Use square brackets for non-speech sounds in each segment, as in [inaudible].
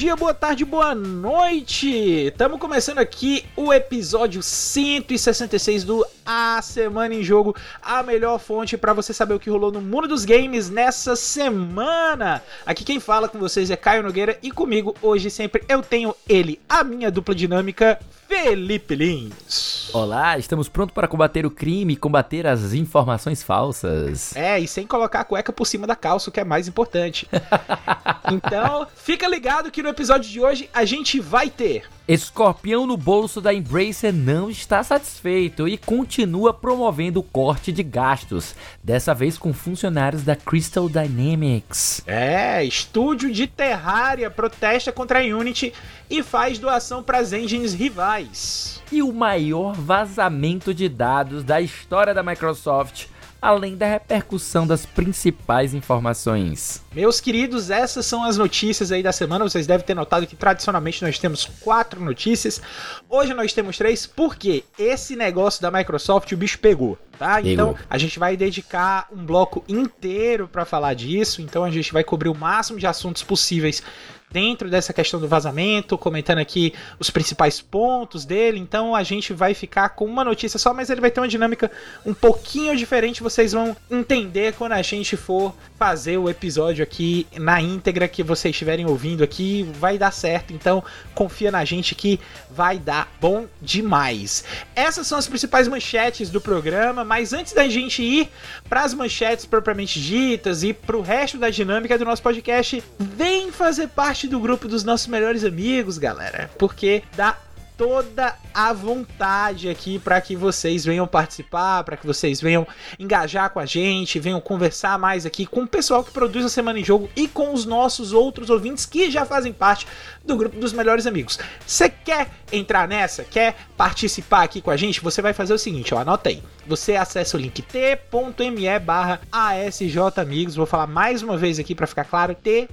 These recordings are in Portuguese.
dia, boa tarde, boa noite! Estamos começando aqui o episódio 166 do A Semana em Jogo, a melhor fonte para você saber o que rolou no mundo dos games nessa semana. Aqui quem fala com vocês é Caio Nogueira e comigo hoje sempre eu tenho ele, a minha dupla dinâmica, Felipe Lins. Olá, estamos prontos para combater o crime e combater as informações falsas. É, e sem colocar a cueca por cima da calça, o que é mais importante. [laughs] então, fica ligado que no episódio de hoje a gente vai ter Escorpião no bolso da Embracer não está satisfeito e continua promovendo o corte de gastos, dessa vez com funcionários da Crystal Dynamics. É, estúdio de Terraria protesta contra a Unity e faz doação para as engines rivais. E o maior vazamento de dados da história da Microsoft além da repercussão das principais informações. Meus queridos, essas são as notícias aí da semana. Vocês devem ter notado que tradicionalmente nós temos quatro notícias. Hoje nós temos três, porque esse negócio da Microsoft o bicho pegou. Tá? Então a gente vai dedicar um bloco inteiro para falar disso. Então a gente vai cobrir o máximo de assuntos possíveis dentro dessa questão do vazamento, comentando aqui os principais pontos dele. Então a gente vai ficar com uma notícia só, mas ele vai ter uma dinâmica um pouquinho diferente. Vocês vão entender quando a gente for fazer o episódio aqui na íntegra que vocês estiverem ouvindo aqui. Vai dar certo, então confia na gente que vai dar bom demais. Essas são as principais manchetes do programa, mas antes da gente ir para as manchetes propriamente ditas e para o resto da dinâmica do nosso podcast, vem fazer parte parte do grupo dos nossos melhores amigos, galera, porque dá toda a vontade aqui para que vocês venham participar, para que vocês venham engajar com a gente, venham conversar mais aqui com o pessoal que produz a Semana em Jogo e com os nossos outros ouvintes que já fazem parte do grupo dos melhores amigos. Você quer entrar nessa? Quer participar aqui com a gente? Você vai fazer o seguinte, ó, anota aí. Você acessa o link t.me barra asjamigos. Vou falar mais uma vez aqui para ficar claro, t.me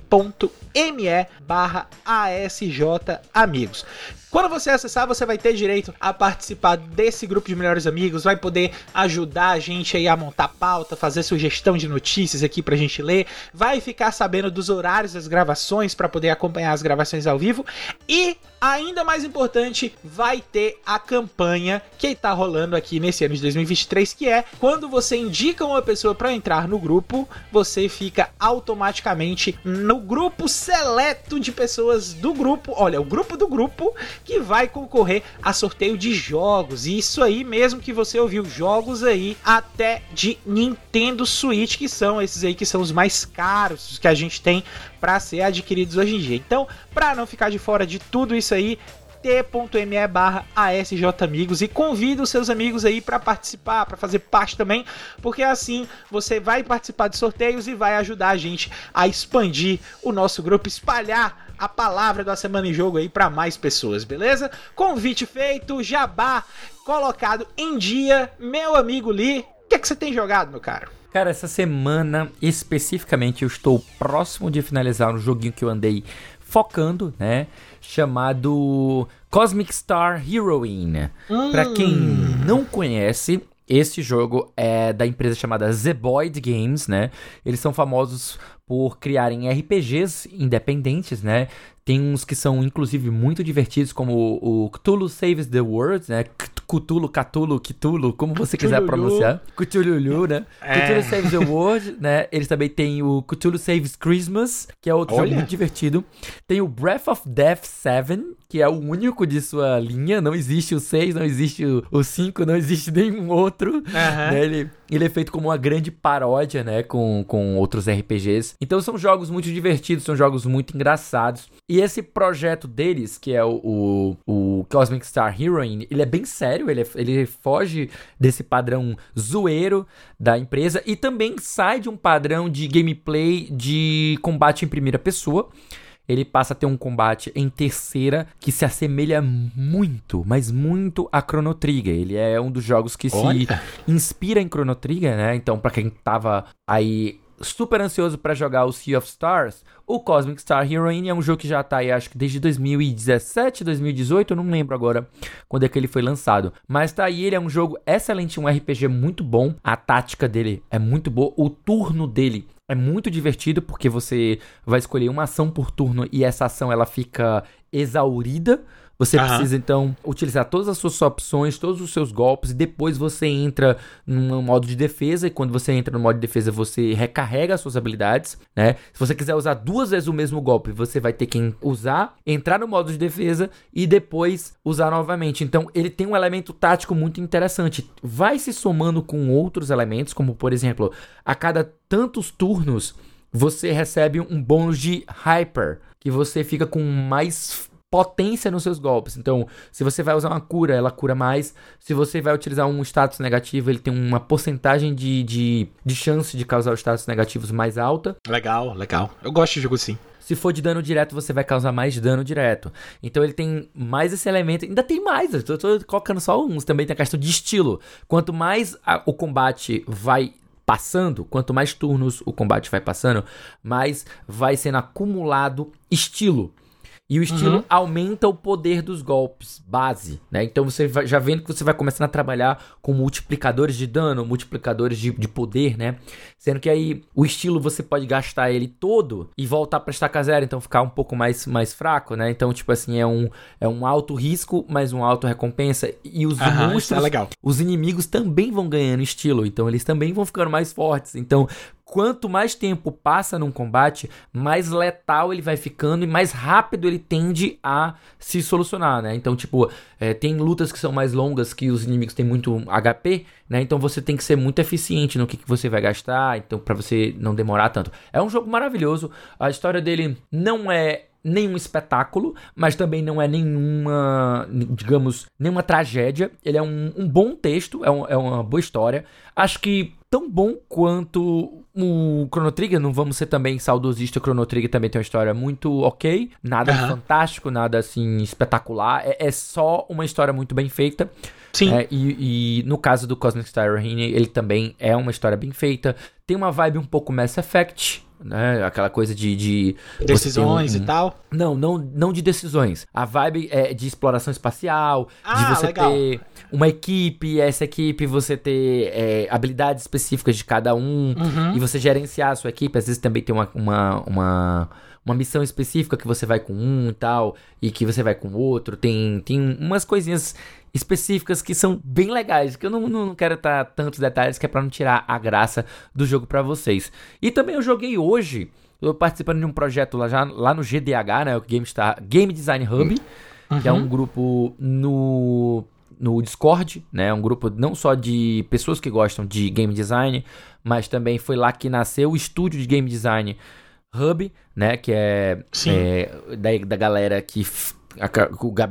barra asjamigos. Quando você acessar, você vai ter direito a participar desse grupo de melhores amigos, vai poder ajudar a gente aí a montar pauta, fazer sugestão de notícias aqui pra gente ler, vai ficar sabendo dos horários das gravações para poder acompanhar as gravações ao vivo e ainda mais importante, vai ter a campanha que está rolando aqui nesse ano de 2023, que é quando você indica uma pessoa para entrar no grupo, você fica automaticamente no grupo seleto de pessoas do grupo, olha, o grupo do grupo que vai concorrer a sorteio de jogos. Isso aí mesmo que você ouviu, jogos aí até de Nintendo Switch, que são esses aí que são os mais caros que a gente tem para ser adquiridos hoje em dia. Então, para não ficar de fora de tudo isso aí, t.me barra asjamigos e convida os seus amigos aí para participar, para fazer parte também, porque assim você vai participar de sorteios e vai ajudar a gente a expandir o nosso grupo, espalhar a palavra da Semana em Jogo aí para mais pessoas, beleza? Convite feito, jabá colocado em dia, meu amigo Lee, o que, é que você tem jogado, meu caro? Cara, essa semana especificamente eu estou próximo de finalizar um joguinho que eu andei focando, né? Chamado Cosmic Star Heroine. Hum. Para quem não conhece, esse jogo é da empresa chamada Zeboid Games, né? Eles são famosos por criarem RPGs independentes, né? Tem uns que são, inclusive, muito divertidos, como o Cthulhu Saves the World, né? Cthulhu, Cthulhu, Cthulhu, como você quiser pronunciar. Cthulhu, né? É. Cthulhu Saves the World, né? Eles também têm o Cthulhu Saves Christmas, que é outro Olha. jogo muito divertido. Tem o Breath of Death 7, que é o único de sua linha. Não existe o 6, não existe o 5, não existe nenhum outro. Uhum. Né? Ele, ele é feito como uma grande paródia, né? Com, com outros RPGs. Então são jogos muito divertidos, são jogos muito engraçados. E esse projeto deles, que é o, o, o Cosmic Star Heroine, ele é bem sério, ele, é, ele foge desse padrão zoeiro da empresa e também sai de um padrão de gameplay de combate em primeira pessoa ele passa a ter um combate em terceira que se assemelha muito, mas muito a Chrono Trigger. Ele é um dos jogos que Olha. se inspira em Chrono Trigger, né? Então, para quem tava aí super ansioso para jogar o Sea of Stars, o Cosmic Star Heroine é um jogo que já tá aí, acho que desde 2017, 2018, eu não lembro agora quando é que ele foi lançado. Mas tá aí, ele é um jogo excelente, um RPG muito bom. A tática dele é muito boa, o turno dele é muito divertido porque você vai escolher uma ação por turno e essa ação ela fica exaurida. Você precisa então utilizar todas as suas opções, todos os seus golpes, e depois você entra no modo de defesa. E quando você entra no modo de defesa, você recarrega as suas habilidades, né? Se você quiser usar duas vezes o mesmo golpe, você vai ter que usar, entrar no modo de defesa e depois usar novamente. Então ele tem um elemento tático muito interessante. Vai se somando com outros elementos, como por exemplo, a cada tantos turnos você recebe um bônus de hyper, que você fica com mais potência nos seus golpes. Então, se você vai usar uma cura, ela cura mais. Se você vai utilizar um status negativo, ele tem uma porcentagem de, de, de chance de causar os status negativos mais alta. Legal, legal. Eu gosto de jogo assim. Se for de dano direto, você vai causar mais dano direto. Então ele tem mais esse elemento. Ainda tem mais, eu tô, tô colocando só uns. Também tem a questão de estilo. Quanto mais a, o combate vai passando, quanto mais turnos o combate vai passando, mais vai sendo acumulado estilo. E o estilo uhum. aumenta o poder dos golpes base, né? Então você vai, já vendo que você vai começando a trabalhar com multiplicadores de dano, multiplicadores de, de poder, né? Sendo que aí o estilo você pode gastar ele todo e voltar para estaca zero, então ficar um pouco mais, mais fraco, né? Então, tipo assim, é um, é um alto risco, mas um alto recompensa. E os uhum, monstros, é legal. os inimigos também vão ganhando estilo, então eles também vão ficando mais fortes. Então, quanto mais tempo passa num combate, mais letal ele vai ficando e mais rápido ele tende a se solucionar, né? Então, tipo, é, tem lutas que são mais longas que os inimigos têm muito HP, né? Então você tem que ser muito eficiente no que, que você vai gastar, então para você não demorar tanto. É um jogo maravilhoso. A história dele não é nenhum espetáculo, mas também não é nenhuma, digamos, nenhuma tragédia. Ele é um, um bom texto, é, um, é uma boa história. Acho que tão bom quanto o Chrono Trigger, não vamos ser também saudosista, o Chrono Trigger também tem uma história muito ok, nada uhum. fantástico, nada assim espetacular, é, é, só uma história muito bem feita. Sim. É, e, e, no caso do Cosmic Star Rain, ele também é uma história bem feita, tem uma vibe um pouco Mass Effect, né? Aquela coisa de. de decisões um, um... e tal? Não, não, não de decisões. A vibe é de exploração espacial, ah, de você legal. ter uma equipe, essa equipe você ter é, habilidades específicas de cada um uhum. e você gerenciar a sua equipe. Às vezes também tem uma, uma, uma uma missão específica que você vai com um e tal, e que você vai com outro. Tem, tem umas coisinhas específicas que são bem legais, que eu não, não quero estar tantos detalhes, que é para não tirar a graça do jogo para vocês. E também eu joguei hoje, eu participando de um projeto lá, já, lá no GDH, né, o Game, Star, Game Design Hub, uhum. que é um grupo no no Discord, né? Um grupo não só de pessoas que gostam de game design, mas também foi lá que nasceu o estúdio de game design Hub, né? Que é, é da, da galera que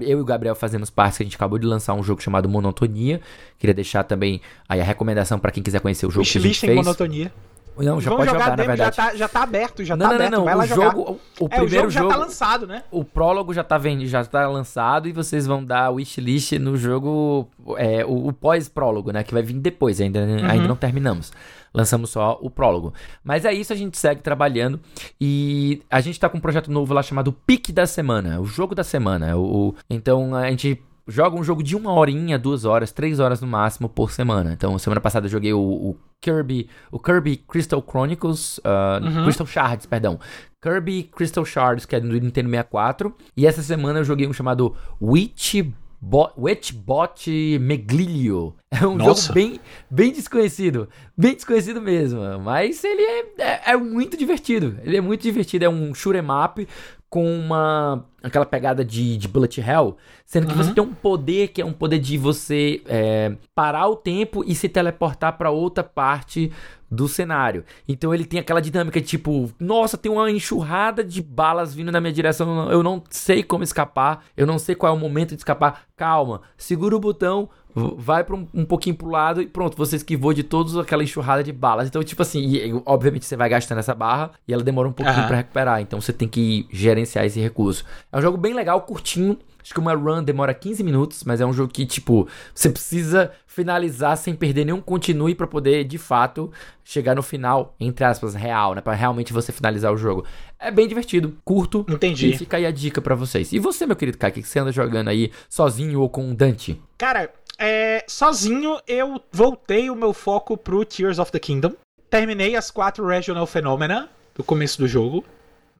eu e o Gabriel fazemos parte, a gente acabou de lançar um jogo chamado Monotonia. Queria deixar também aí a recomendação para quem quiser conhecer o jogo que a gente fez. Monotonia. Não, já pode jogar, jogar na verdade. Já tá, já tá aberto, já não, tá não, aberto. Não, não, o jogo, o, o é, primeiro o jogo, jogo, já tá lançado, né? O prólogo já tá vendo, já tá lançado e vocês vão dar wishlist no jogo, é, o, o pós-prólogo, né? Que vai vir depois, ainda, uhum. ainda não terminamos lançamos só o prólogo. Mas é isso, a gente segue trabalhando e a gente tá com um projeto novo lá chamado Pique da Semana, o jogo da semana. O, então a gente joga um jogo de uma horinha, duas horas, três horas no máximo por semana. Então, semana passada eu joguei o, o Kirby, o Kirby Crystal Chronicles, uh, uhum. Crystal Shards, perdão. Kirby Crystal Shards, que é do Nintendo 64. E essa semana eu joguei um chamado Witch Bo Witchbot Meglilio. É um Nossa. jogo bem, bem desconhecido. Bem desconhecido mesmo. Mas ele é, é, é, muito divertido. Ele é muito divertido. É um shoot'em up com uma aquela pegada de, de bullet hell, sendo que uhum. você tem um poder que é um poder de você é, parar o tempo e se teleportar para outra parte do cenário. Então ele tem aquela dinâmica de tipo, nossa, tem uma enxurrada de balas vindo na minha direção, eu não sei como escapar, eu não sei qual é o momento de escapar. Calma, segura o botão, vai para um, um, pouquinho pro lado e pronto, você esquivou de toda aquela enxurrada de balas. Então, tipo assim, e, obviamente você vai gastando essa barra e ela demora um pouquinho uhum. para recuperar. Então você tem que gerenciar esse recurso. É um jogo bem legal, curtinho. Acho que uma run demora 15 minutos, mas é um jogo que, tipo, você precisa finalizar sem perder nenhum continue para poder, de fato, chegar no final, entre aspas, real, né? Pra realmente você finalizar o jogo. É bem divertido, curto. Entendi. E fica aí a dica para vocês. E você, meu querido Kai, o que você anda jogando aí sozinho ou com o Dante? Cara, é, sozinho eu voltei o meu foco pro Tears of the Kingdom. Terminei as quatro Regional Phenomena do começo do jogo,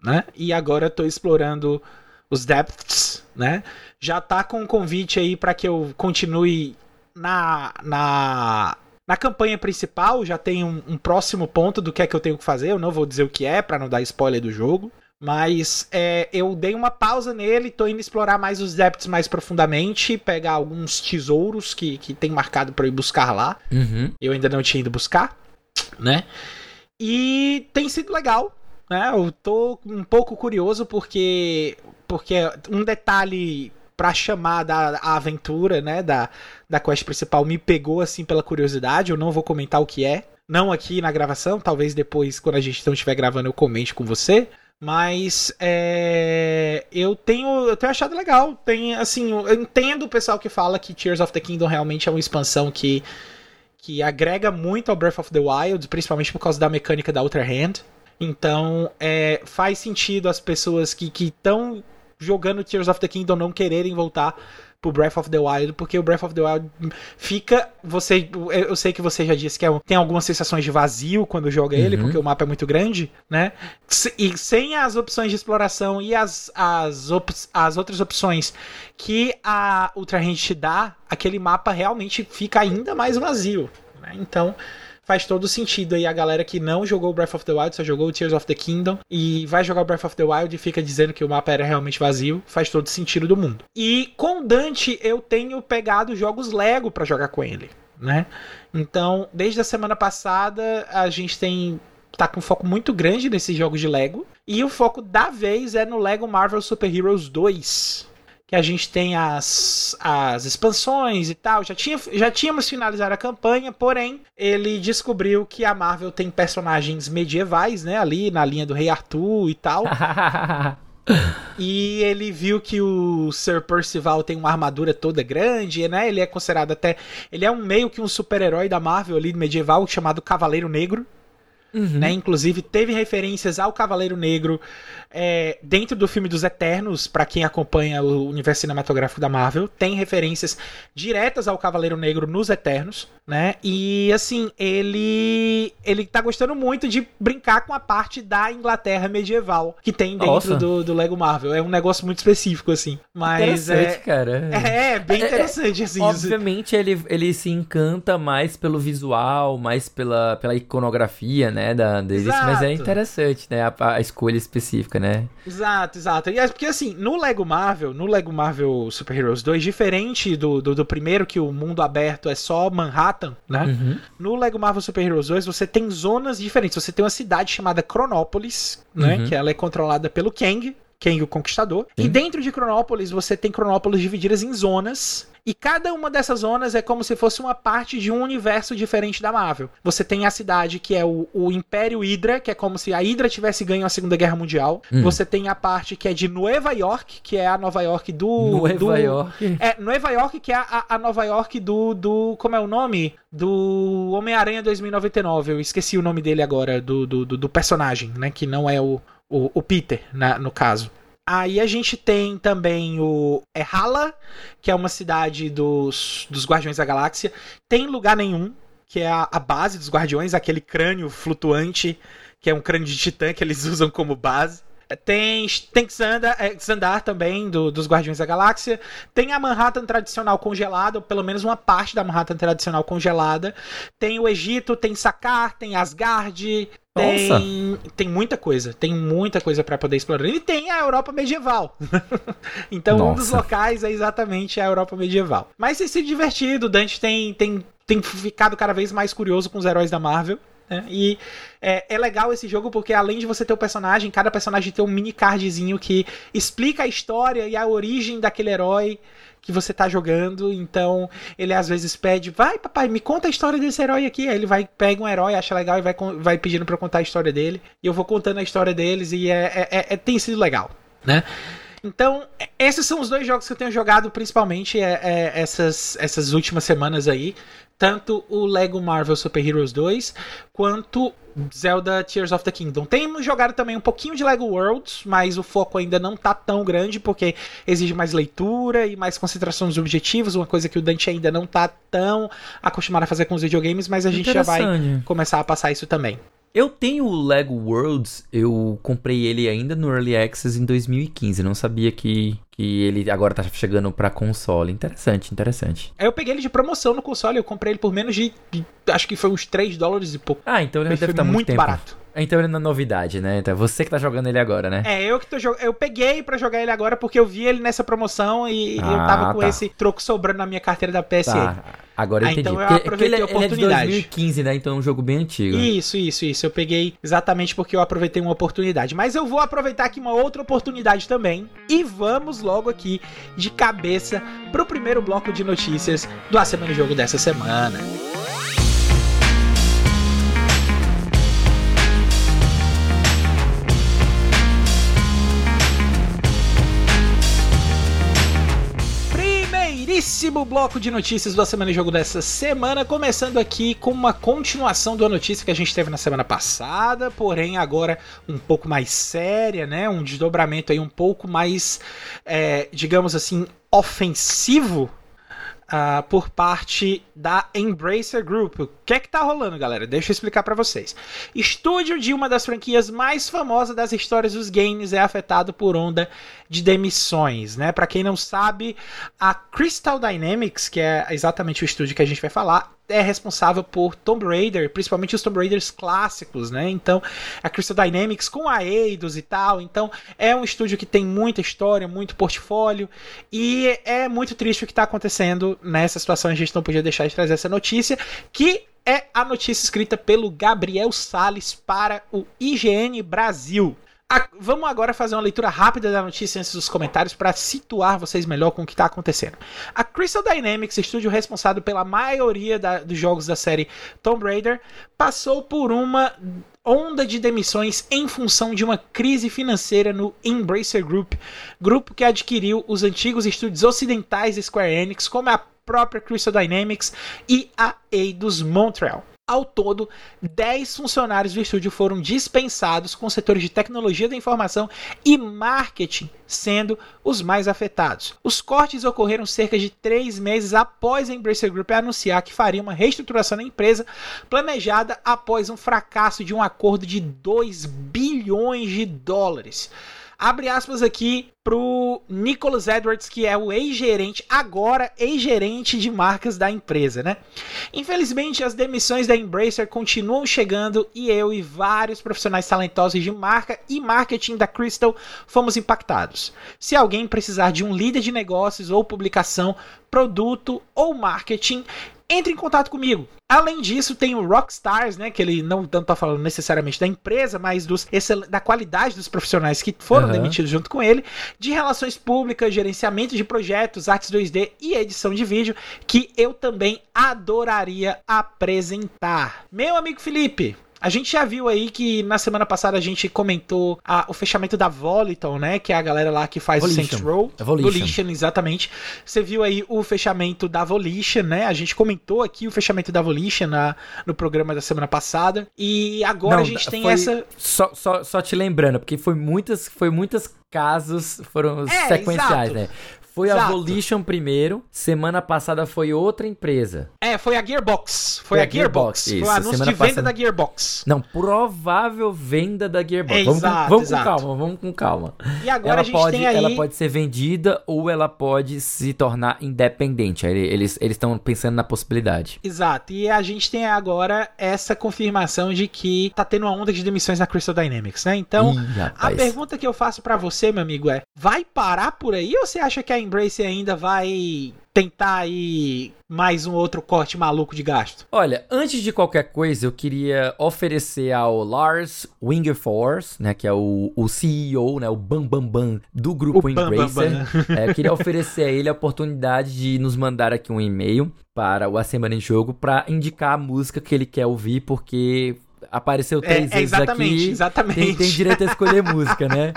né? E agora tô explorando os depths, né? Já tá com um convite aí para que eu continue na, na, na campanha principal, já tem um, um, próximo ponto do que é que eu tenho que fazer. Eu não vou dizer o que é para não dar spoiler do jogo. Mas é, eu dei uma pausa nele, tô indo explorar mais os depths mais profundamente, pegar alguns tesouros que, que tem marcado para eu ir buscar lá. Uhum. Eu ainda não tinha ido buscar, né? E tem sido legal, né? Eu tô um pouco curioso porque porque um detalhe para chamar da aventura, né, da, da quest principal me pegou assim pela curiosidade, eu não vou comentar o que é, não aqui na gravação, talvez depois quando a gente não estiver gravando eu comente com você, mas é, eu tenho eu tenho achado legal, tem assim, eu entendo o pessoal que fala que Tears of the Kingdom realmente é uma expansão que que agrega muito ao Breath of the Wild, principalmente por causa da mecânica da Outer Hand. Então, é, faz sentido as pessoas que estão jogando Tears of the Kingdom não quererem voltar pro Breath of the Wild, porque o Breath of the Wild fica. Você, eu sei que você já disse que é, tem algumas sensações de vazio quando joga ele, uhum. porque o mapa é muito grande, né? E sem as opções de exploração e as, as, op, as outras opções que a Ultra Hand te dá, aquele mapa realmente fica ainda mais vazio. Né? Então faz todo sentido aí a galera que não jogou Breath of the Wild, só jogou Tears of the Kingdom e vai jogar Breath of the Wild e fica dizendo que o mapa era realmente vazio, faz todo sentido do mundo. E com Dante eu tenho pegado jogos Lego para jogar com ele, né? Então, desde a semana passada a gente tem tá com um foco muito grande nesses jogos de Lego. E o foco da vez é no Lego Marvel Super Heroes 2 que a gente tem as, as expansões e tal. Já, tinha, já tínhamos finalizado a campanha, porém, ele descobriu que a Marvel tem personagens medievais, né? Ali na linha do Rei Arthur e tal. [laughs] e ele viu que o Sir Percival tem uma armadura toda grande, né? Ele é considerado até. Ele é um meio que um super-herói da Marvel ali medieval chamado Cavaleiro Negro. Uhum. Né? Inclusive, teve referências ao Cavaleiro Negro é, dentro do filme dos Eternos, para quem acompanha o universo cinematográfico da Marvel, tem referências diretas ao Cavaleiro Negro nos Eternos, né? E assim, ele ele tá gostando muito de brincar com a parte da Inglaterra medieval que tem dentro do, do Lego Marvel. É um negócio muito específico, assim. Mas é. cara. É, é bem é, é, interessante, assim. Obviamente, ele, ele se encanta mais pelo visual, mais pela, pela iconografia, né? Da, deles, mas é interessante, né? A, a escolha específica né? Exato, exato. E é porque assim, no Lego Marvel, no Lego Marvel Super Heroes 2, diferente do, do, do primeiro, que o mundo aberto é só Manhattan, né? Uhum. No Lego Marvel Super Heroes 2, você tem zonas diferentes. Você tem uma cidade chamada Cronópolis, né? Uhum. Que ela é controlada pelo Kang, Kang o Conquistador. Sim. E dentro de Cronópolis, você tem Cronópolis divididas em zonas. E cada uma dessas zonas é como se fosse uma parte de um universo diferente da Marvel. Você tem a cidade que é o, o Império Hydra, que é como se a Hydra tivesse ganho a Segunda Guerra Mundial. Hum. Você tem a parte que é de Nova York, que é a Nova York do. Nova do, York. É, Nova York, que é a, a Nova York do, do. Como é o nome? Do Homem-Aranha 2099. Eu esqueci o nome dele agora, do, do, do personagem, né? Que não é o, o, o Peter, na, no caso. Aí a gente tem também o é Hala, que é uma cidade dos, dos Guardiões da Galáxia. Tem lugar nenhum, que é a, a, base dos Guardiões, aquele crânio flutuante, que é um crânio de titã que eles [laughs] usam como base. Tem, tem Xandar, é, Xandar também, do, dos Guardiões da Galáxia. Tem a Manhattan tradicional congelada, ou pelo menos uma parte da Manhattan tradicional congelada. Tem o Egito, tem Sakar, tem Asgard. Tem, tem muita coisa, tem muita coisa para poder explorar. E tem a Europa medieval. [laughs] então, Nossa. um dos locais é exatamente a Europa medieval. Mas tem sido divertido, Dante tem, tem, tem ficado cada vez mais curioso com os heróis da Marvel. Né? E é, é, legal esse jogo porque além de você ter o personagem, cada personagem tem um mini cardzinho que explica a história e a origem daquele herói que você tá jogando. Então ele às vezes pede, vai papai, me conta a história desse herói aqui. Aí ele vai, pega um herói, acha legal e vai, vai pedindo pra eu contar a história dele. E eu vou contando a história deles e é, é, é, é tem sido legal, né? Então, Esses são os dois jogos que eu tenho jogado, principalmente é, é, essas, essas últimas semanas aí. Tanto o Lego Marvel Super Heroes 2, quanto Zelda Tears of the Kingdom. Temos jogado também um pouquinho de Lego Worlds, mas o foco ainda não tá tão grande, porque exige mais leitura e mais concentração nos objetivos, uma coisa que o Dante ainda não tá tão acostumado a fazer com os videogames, mas a gente já vai começar a passar isso também. Eu tenho o Lego Worlds, eu comprei ele ainda no Early Access em 2015, não sabia que, que ele agora tá chegando para console. Interessante, interessante. Eu peguei ele de promoção no console, eu comprei ele por menos de, de acho que foi uns 3 dólares e pouco. Ah, então ele deve estar muito, muito tempo. barato. Então ele não é novidade, né? Então é você que tá jogando ele agora, né? É, eu que tô jogando. Eu peguei para jogar ele agora porque eu vi ele nessa promoção e ah, eu tava com tá. esse troco sobrando na minha carteira da PSN. Tá. Agora eu ah, entendi. Então eu aproveitei ele, a oportunidade. Ele é de 2015, né? Então é um jogo bem antigo. Isso, isso, isso. Eu peguei exatamente porque eu aproveitei uma oportunidade. Mas eu vou aproveitar aqui uma outra oportunidade também. E vamos logo aqui de cabeça pro primeiro bloco de notícias do A Semana Jogo dessa semana. Primeiríssimo bloco de notícias da Semana de Jogo dessa semana, começando aqui com uma continuação da notícia que a gente teve na semana passada, porém agora um pouco mais séria, né? Um desdobramento aí um pouco mais, é, digamos assim, ofensivo uh, por parte da Embracer Group. O que é que tá rolando, galera? Deixa eu explicar para vocês. Estúdio de uma das franquias mais famosas das histórias dos games é afetado por onda de demissões, né? Para quem não sabe, a Crystal Dynamics, que é exatamente o estúdio que a gente vai falar, é responsável por Tomb Raider, principalmente os Tomb Raiders clássicos, né? Então, a Crystal Dynamics com a Eidos e tal. Então, é um estúdio que tem muita história, muito portfólio. E é muito triste o que está acontecendo nessa situação. A gente não podia deixar de trazer essa notícia. Que é a notícia escrita pelo Gabriel Sales para o IGN Brasil. A, vamos agora fazer uma leitura rápida da notícia antes dos comentários para situar vocês melhor com o que está acontecendo. A Crystal Dynamics, estúdio responsável pela maioria da, dos jogos da série Tomb Raider, passou por uma onda de demissões em função de uma crise financeira no Embracer Group, grupo que adquiriu os antigos estúdios ocidentais Square Enix, como a própria Crystal Dynamics e a Eidos Montreal. Ao todo, 10 funcionários do estúdio foram dispensados, com setores de tecnologia da informação e marketing sendo os mais afetados. Os cortes ocorreram cerca de três meses após a Embracer Group anunciar que faria uma reestruturação da empresa, planejada após um fracasso de um acordo de 2 bilhões de dólares. Abre aspas aqui pro Nicholas Edwards, que é o ex-gerente, agora ex-gerente de marcas da empresa, né? Infelizmente, as demissões da Embracer continuam chegando e eu e vários profissionais talentosos de marca e marketing da Crystal fomos impactados. Se alguém precisar de um líder de negócios ou publicação, produto ou marketing, entre em contato comigo. Além disso, tem o Rockstars, né? Que ele não tanto tá falando necessariamente da empresa, mas dos, da qualidade dos profissionais que foram uhum. demitidos junto com ele, de relações públicas, gerenciamento de projetos, artes 2D e edição de vídeo, que eu também adoraria apresentar. Meu amigo Felipe, a gente já viu aí que na semana passada a gente comentou a, o fechamento da Voliton, né? Que é a galera lá que faz Volition. o Saints Row. Volition. Volition, exatamente. Você viu aí o fechamento da Volition, né? A gente comentou aqui o fechamento da Volition na, no programa da semana passada. E agora Não, a gente tem foi... essa. Só, só, só te lembrando, porque foi muitas, foi muitas casos foram é, sequenciais, exato. né? Foi Exato. a Volition primeiro, semana passada foi outra empresa. É, foi a Gearbox. Foi, foi a, Gearbox. Gearbox. Isso, foi o anúncio de venda passada... da Gearbox. Não, provável venda da Gearbox. É, vamos, exato, com, vamos exato. com calma, vamos com calma. E agora ela a gente pode, tem aí... Ela pode ser vendida ou ela pode se tornar independente. Eles estão pensando na possibilidade. Exato. E a gente tem agora essa confirmação de que tá tendo uma onda de demissões na Crystal Dynamics, né? Então, Ih, a pergunta que eu faço para você, meu amigo, é: vai parar por aí ou você acha que a Embrace ainda vai tentar aí mais um outro corte maluco de gasto? Olha, antes de qualquer coisa, eu queria oferecer ao Lars Wingerforce, né, que é o, o CEO, né, o Bam Bam Bam do grupo Embracer. É, eu queria oferecer a ele a oportunidade de nos mandar aqui um e-mail para o A Semana em Jogo para indicar a música que ele quer ouvir, porque apareceu é, três é, é vezes aqui. Exatamente. Tem, tem direito a escolher [laughs] música, né?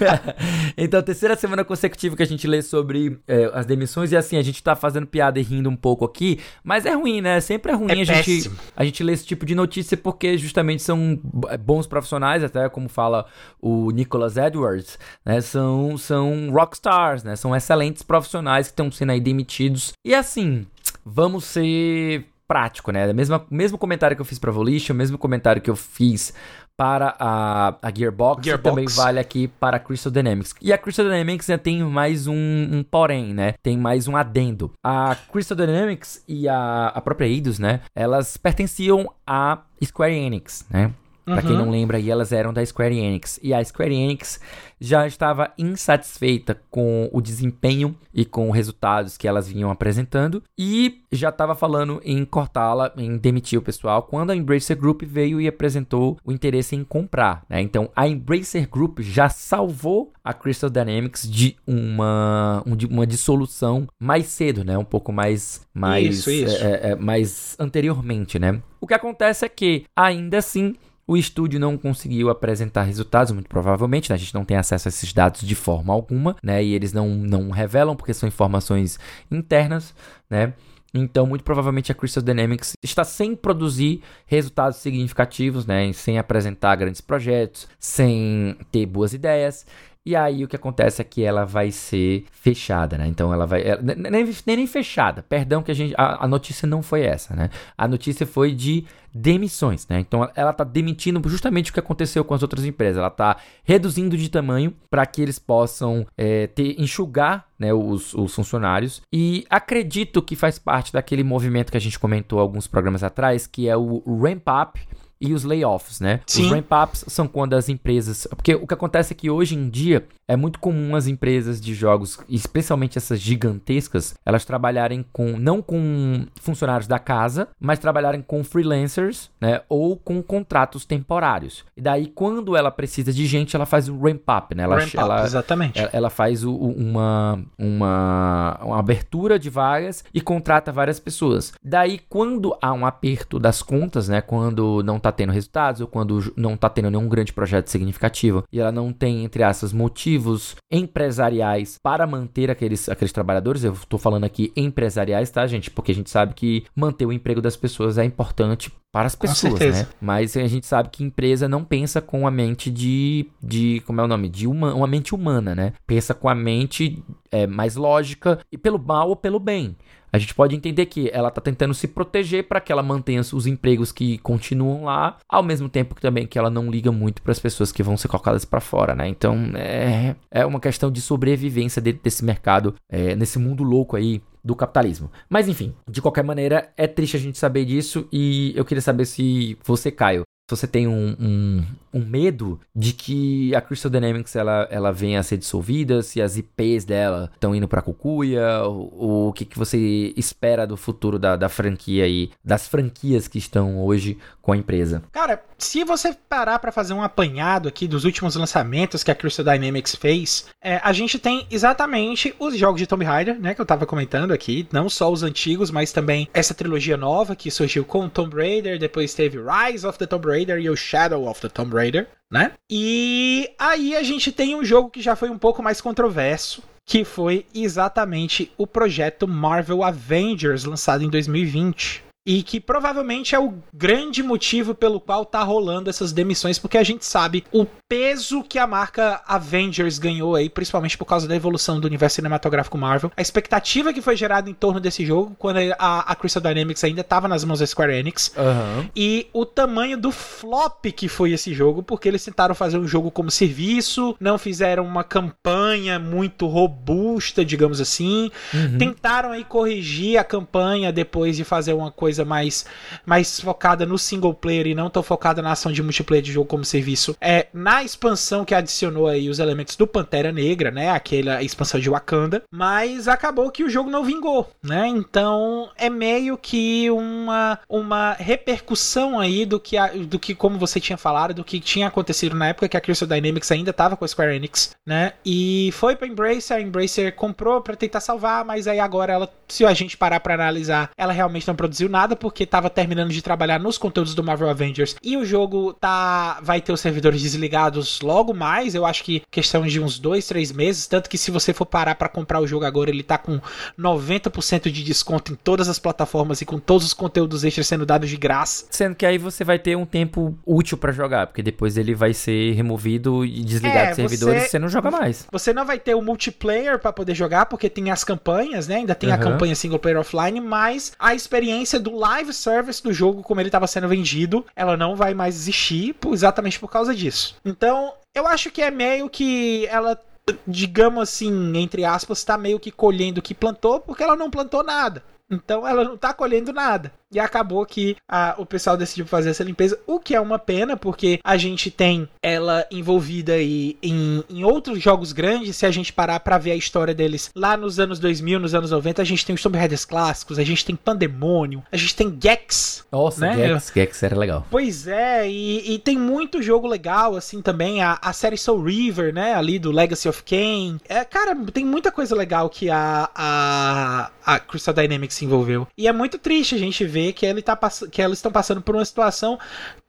[laughs] então, terceira semana consecutiva que a gente lê sobre é, as demissões. E assim, a gente tá fazendo piada e rindo um pouco aqui. Mas é ruim, né? Sempre é ruim é a, gente, a gente ler esse tipo de notícia porque justamente são bons profissionais, até como fala o Nicholas Edwards, né? São, são rockstars, né? São excelentes profissionais que estão sendo aí demitidos. E assim, vamos ser prático, né? O mesmo, mesmo comentário que eu fiz para Volition, o mesmo comentário que eu fiz para a, a Gearbox, Gearbox, também vale aqui para a Crystal Dynamics. E a Crystal Dynamics né, tem mais um, um, porém, né? Tem mais um adendo. A Crystal Dynamics e a, a própria Eidos, né? Elas pertenciam a Square Enix, né? Pra uhum. quem não lembra, aí elas eram da Square Enix. E a Square Enix já estava insatisfeita com o desempenho e com os resultados que elas vinham apresentando e já estava falando em cortá-la, em demitir o pessoal, quando a Embracer Group veio e apresentou o interesse em comprar. Né? Então a Embracer Group já salvou a Crystal Dynamics de uma, de uma dissolução mais cedo, né? um pouco mais, mais, isso, isso. É, é, é mais anteriormente. Né? O que acontece é que, ainda assim, o estúdio não conseguiu apresentar resultados, muito provavelmente, né? a gente não tem acesso a esses dados de forma alguma, né? E eles não, não revelam porque são informações internas, né? Então, muito provavelmente a Crystal Dynamics está sem produzir resultados significativos, né? Sem apresentar grandes projetos, sem ter boas ideias. E aí o que acontece é que ela vai ser fechada, né? Então ela vai. Ela, nem, nem, nem fechada, perdão, que a gente. A, a, notícia não foi essa, né? A notícia foi de demissões, né? Então ela tá demitindo justamente o que aconteceu com as outras empresas. Ela tá reduzindo de tamanho para que eles possam é, ter, enxugar né, os, os funcionários. E acredito que faz parte daquele movimento que a gente comentou alguns programas atrás, que é o ramp up e os layoffs, né? Sim. Os ramp-ups são quando as empresas. Porque o que acontece é que hoje em dia é muito comum as empresas de jogos, especialmente essas gigantescas, elas trabalharem com. não com funcionários da casa, mas trabalharem com freelancers, né? Ou com contratos temporários. E daí, quando ela precisa de gente, ela faz o ramp-up, né? Ela, ramp ela, exatamente. Ela, ela faz o, uma, uma, uma abertura de vagas e contrata várias pessoas. Daí, quando há um aperto das contas, né? Quando não tá tendo resultados ou quando não está tendo nenhum grande projeto significativo e ela não tem, entre aspas, motivos empresariais para manter aqueles, aqueles trabalhadores. Eu estou falando aqui empresariais, tá, gente? Porque a gente sabe que manter o emprego das pessoas é importante para as pessoas, né? Mas a gente sabe que empresa não pensa com a mente de, de como é o nome, de uma, uma mente humana, né? Pensa com a mente é, mais lógica e pelo mal ou pelo bem. A gente pode entender que ela está tentando se proteger para que ela mantenha os empregos que continuam lá, ao mesmo tempo que também que ela não liga muito para as pessoas que vão ser colocadas para fora, né? Então é, é uma questão de sobrevivência dentro desse mercado, é, nesse mundo louco aí do capitalismo. Mas enfim, de qualquer maneira, é triste a gente saber disso e eu queria saber se você, Caio, se você tem um, um, um, medo de que a Crystal Dynamics ela, ela venha a ser dissolvida, se as IPs dela estão indo para cucuia, o que, que você espera do futuro da, da franquia aí, das franquias que estão hoje com a empresa? Cara, se você parar para fazer um apanhado aqui dos últimos lançamentos que a Crystal Dynamics fez, é, a gente tem exatamente os jogos de Tomb Raider, né, que eu tava comentando aqui, não só os antigos, mas também essa trilogia nova que surgiu com Tomb Raider, depois teve Rise of the Tomb Raider e o Shadow of the Tomb Raider, né? E aí a gente tem um jogo que já foi um pouco mais controverso, que foi exatamente o projeto Marvel Avengers lançado em 2020 e que provavelmente é o grande motivo pelo qual tá rolando essas demissões, porque a gente sabe o peso que a marca Avengers ganhou aí, principalmente por causa da evolução do universo cinematográfico Marvel, a expectativa que foi gerada em torno desse jogo, quando a, a Crystal Dynamics ainda estava nas mãos da Square Enix, uhum. e o tamanho do flop que foi esse jogo, porque eles tentaram fazer um jogo como serviço, não fizeram uma campanha muito robusta, digamos assim, uhum. tentaram aí corrigir a campanha depois de fazer uma coisa coisa mais, mais focada no single player e não tão focada na ação de multiplayer de jogo como serviço. É na expansão que adicionou aí os elementos do Pantera Negra, né? Aquela expansão de Wakanda, mas acabou que o jogo não vingou, né? Então é meio que uma, uma repercussão aí do que, a, do que, como você tinha falado, do que tinha acontecido na época que a Crystal Dynamics ainda estava com a Square Enix, né? E foi pra Embracer, a Embracer comprou para tentar salvar, mas aí agora ela, se a gente parar para analisar, ela realmente não produziu nada porque tava terminando de trabalhar nos conteúdos do Marvel Avengers e o jogo tá vai ter os servidores desligados logo mais, eu acho que questão de uns dois, três meses, tanto que se você for parar para comprar o jogo agora, ele tá com 90% de desconto em todas as plataformas e com todos os conteúdos extras sendo dados de graça. Sendo que aí você vai ter um tempo útil para jogar, porque depois ele vai ser removido e desligado é, de servidores você, e você não joga mais. Você não vai ter o multiplayer para poder jogar, porque tem as campanhas, né? Ainda tem uhum. a campanha single player offline, mas a experiência do live service do jogo, como ele estava sendo vendido, ela não vai mais existir exatamente por causa disso. Então, eu acho que é meio que ela digamos assim, entre aspas, tá meio que colhendo o que plantou, porque ela não plantou nada. Então ela não tá colhendo nada. E acabou que a, o pessoal decidiu fazer essa limpeza, o que é uma pena, porque a gente tem ela envolvida aí em, em outros jogos grandes. Se a gente parar para ver a história deles lá nos anos 2000, nos anos 90, a gente tem os Tomb Raiders clássicos, a gente tem Pandemonium, a gente tem Gex. Nossa, né? Gex, Gex era legal. Pois é, e, e tem muito jogo legal, assim, também. A, a série Soul River, né? Ali do Legacy of Kain. É, cara, tem muita coisa legal que a, a, a Crystal Dynamics se envolveu. E é muito triste a gente ver ver que, ele tá que elas estão passando por uma situação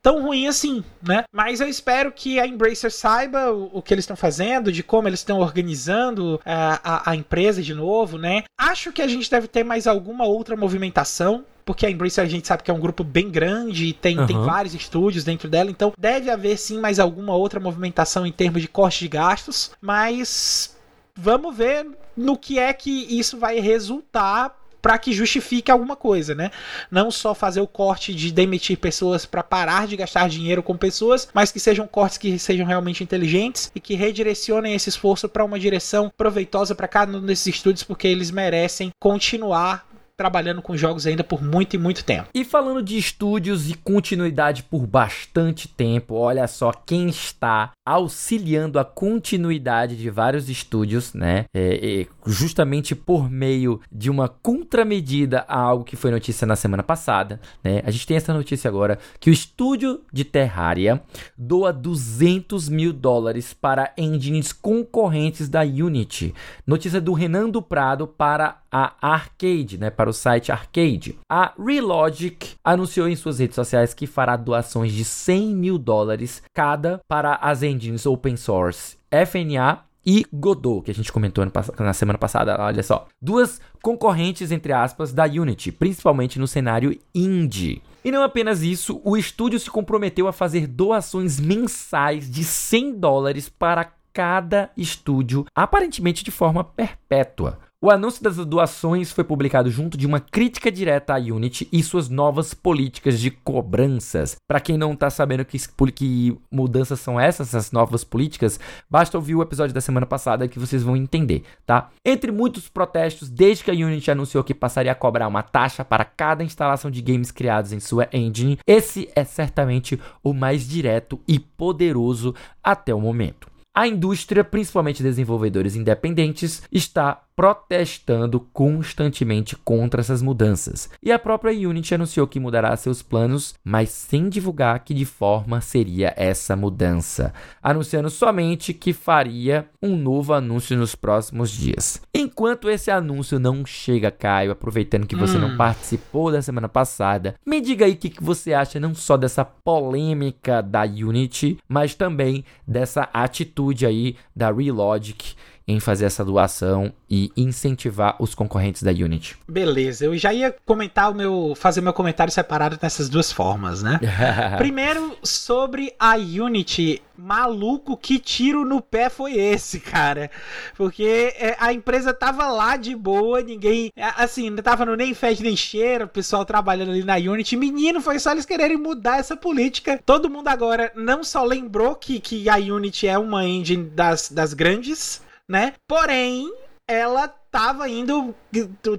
tão ruim assim, né? Mas eu espero que a Embracer saiba o, o que eles estão fazendo, de como eles estão organizando a, a, a, empresa de novo, né? Acho que a gente deve ter mais alguma outra movimentação. Porque a Embracer a gente sabe que é um grupo bem grande e tem, uhum. tem vários estúdios dentro dela, então deve haver sim mais alguma outra movimentação em termos de corte de gastos, mas vamos ver no que é que isso vai resultar para que justifique alguma coisa, né? Não só fazer o corte de demitir pessoas para parar de gastar dinheiro com pessoas, mas que sejam cortes que sejam realmente inteligentes e que redirecionem esse esforço para uma direção proveitosa para cada um desses estúdios, porque eles merecem continuar trabalhando com jogos ainda por muito e muito tempo. E falando de estúdios e continuidade por bastante tempo, olha só quem está auxiliando a continuidade de vários estúdios, né? É, é, justamente por meio de uma contramedida a algo que foi notícia na semana passada, né? A gente tem essa notícia agora que o estúdio de Terraria doa 200 mil dólares para engines concorrentes da Unity. Notícia do Renan do Prado para a Arcade, né? Para o site Arcade. A Relogic anunciou em suas redes sociais que fará doações de 100 mil dólares cada para as engines open source FNA e Godot, que a gente comentou na semana passada, olha só. Duas concorrentes, entre aspas, da Unity, principalmente no cenário indie. E não apenas isso, o estúdio se comprometeu a fazer doações mensais de 100 dólares para cada estúdio, aparentemente de forma perpétua. O anúncio das doações foi publicado junto de uma crítica direta à Unity e suas novas políticas de cobranças. Para quem não tá sabendo que, que mudanças são essas, essas novas políticas, basta ouvir o episódio da semana passada que vocês vão entender, tá? Entre muitos protestos, desde que a Unity anunciou que passaria a cobrar uma taxa para cada instalação de games criados em sua engine, esse é certamente o mais direto e poderoso até o momento. A indústria, principalmente desenvolvedores independentes, está protestando constantemente contra essas mudanças. E a própria Unity anunciou que mudará seus planos, mas sem divulgar que de forma seria essa mudança, anunciando somente que faria um novo anúncio nos próximos dias. Enquanto esse anúncio não chega, Caio, aproveitando que você hum. não participou da semana passada, me diga aí o que, que você acha não só dessa polêmica da Unity, mas também dessa atitude aí da Relogic em fazer essa doação e incentivar os concorrentes da Unity. Beleza, eu já ia comentar o meu, fazer meu comentário separado nessas duas formas, né? [laughs] Primeiro sobre a Unity, maluco, que tiro no pé foi esse, cara? Porque é, a empresa tava lá de boa, ninguém, é, assim, não tava no nem fede nem cheiro, o pessoal trabalhando ali na Unity. Menino, foi só eles quererem mudar essa política. Todo mundo agora não só lembrou que, que a Unity é uma engine das, das grandes, né? Porém, ela tava indo,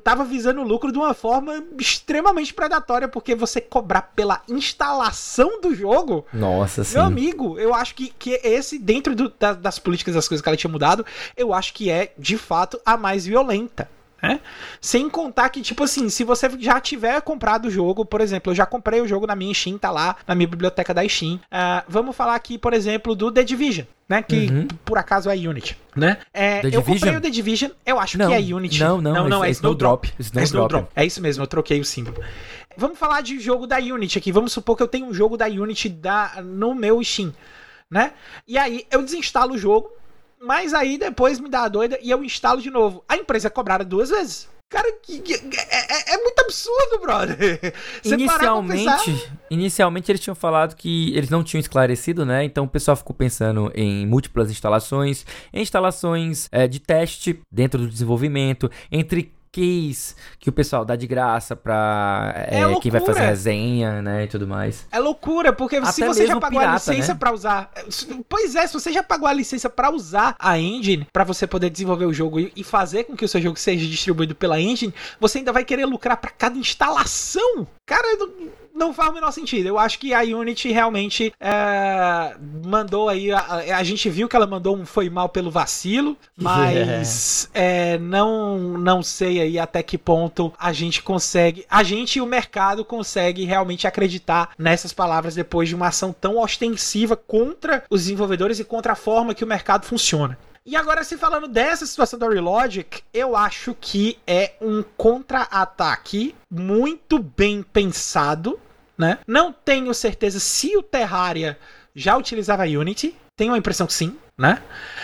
tava visando o lucro de uma forma extremamente predatória, porque você cobrar pela instalação do jogo. Nossa, sim. Meu amigo, eu acho que, que esse, dentro do, da, das políticas, das coisas que ela tinha mudado, eu acho que é, de fato, a mais violenta. Né? Sem contar que, tipo assim, se você já tiver comprado o jogo, por exemplo, eu já comprei o jogo na minha Steam, tá lá na minha biblioteca da Steam. Uh, vamos falar aqui, por exemplo, do The Division, né? Que uhum. por acaso é Unity, né? É, eu Division? comprei o The Division, eu acho não, que é Unity. Não, não, não, não é, é Snowdrop. Snow é Snowdrop. É isso mesmo, eu troquei o símbolo. Vamos falar de jogo da Unity aqui. Vamos supor que eu tenho um jogo da Unity da, no meu Steam, né? E aí eu desinstalo o jogo, mas aí depois me dá a doida e eu instalo de novo. A empresa é cobrada duas vezes. Cara, que, que, é, é, é, muito absurdo, brother. [laughs] Você inicialmente, inicialmente eles tinham falado que eles não tinham esclarecido, né? Então o pessoal ficou pensando em múltiplas instalações, em instalações é, de teste dentro do desenvolvimento, entre que o pessoal dá de graça pra é, é quem vai fazer resenha, né, e tudo mais. É loucura, porque Até se você já pagou pirata, a licença né? para usar... Pois é, se você já pagou a licença para usar a engine, para você poder desenvolver o jogo e fazer com que o seu jogo seja distribuído pela engine, você ainda vai querer lucrar para cada instalação. Cara, não faz o menor sentido. Eu acho que a Unity realmente é, mandou aí. A, a, gente viu que ela mandou um foi mal pelo vacilo, [laughs] mas é. É, não, não sei aí até que ponto a gente consegue. A gente e o mercado consegue realmente acreditar nessas palavras depois de uma ação tão ostensiva contra os desenvolvedores e contra a forma que o mercado funciona. E agora, se falando dessa situação da Relogic, eu acho que é um contra-ataque muito bem pensado, né? Não tenho certeza se o Terraria já utilizava Unity. Tenho a impressão que sim, né?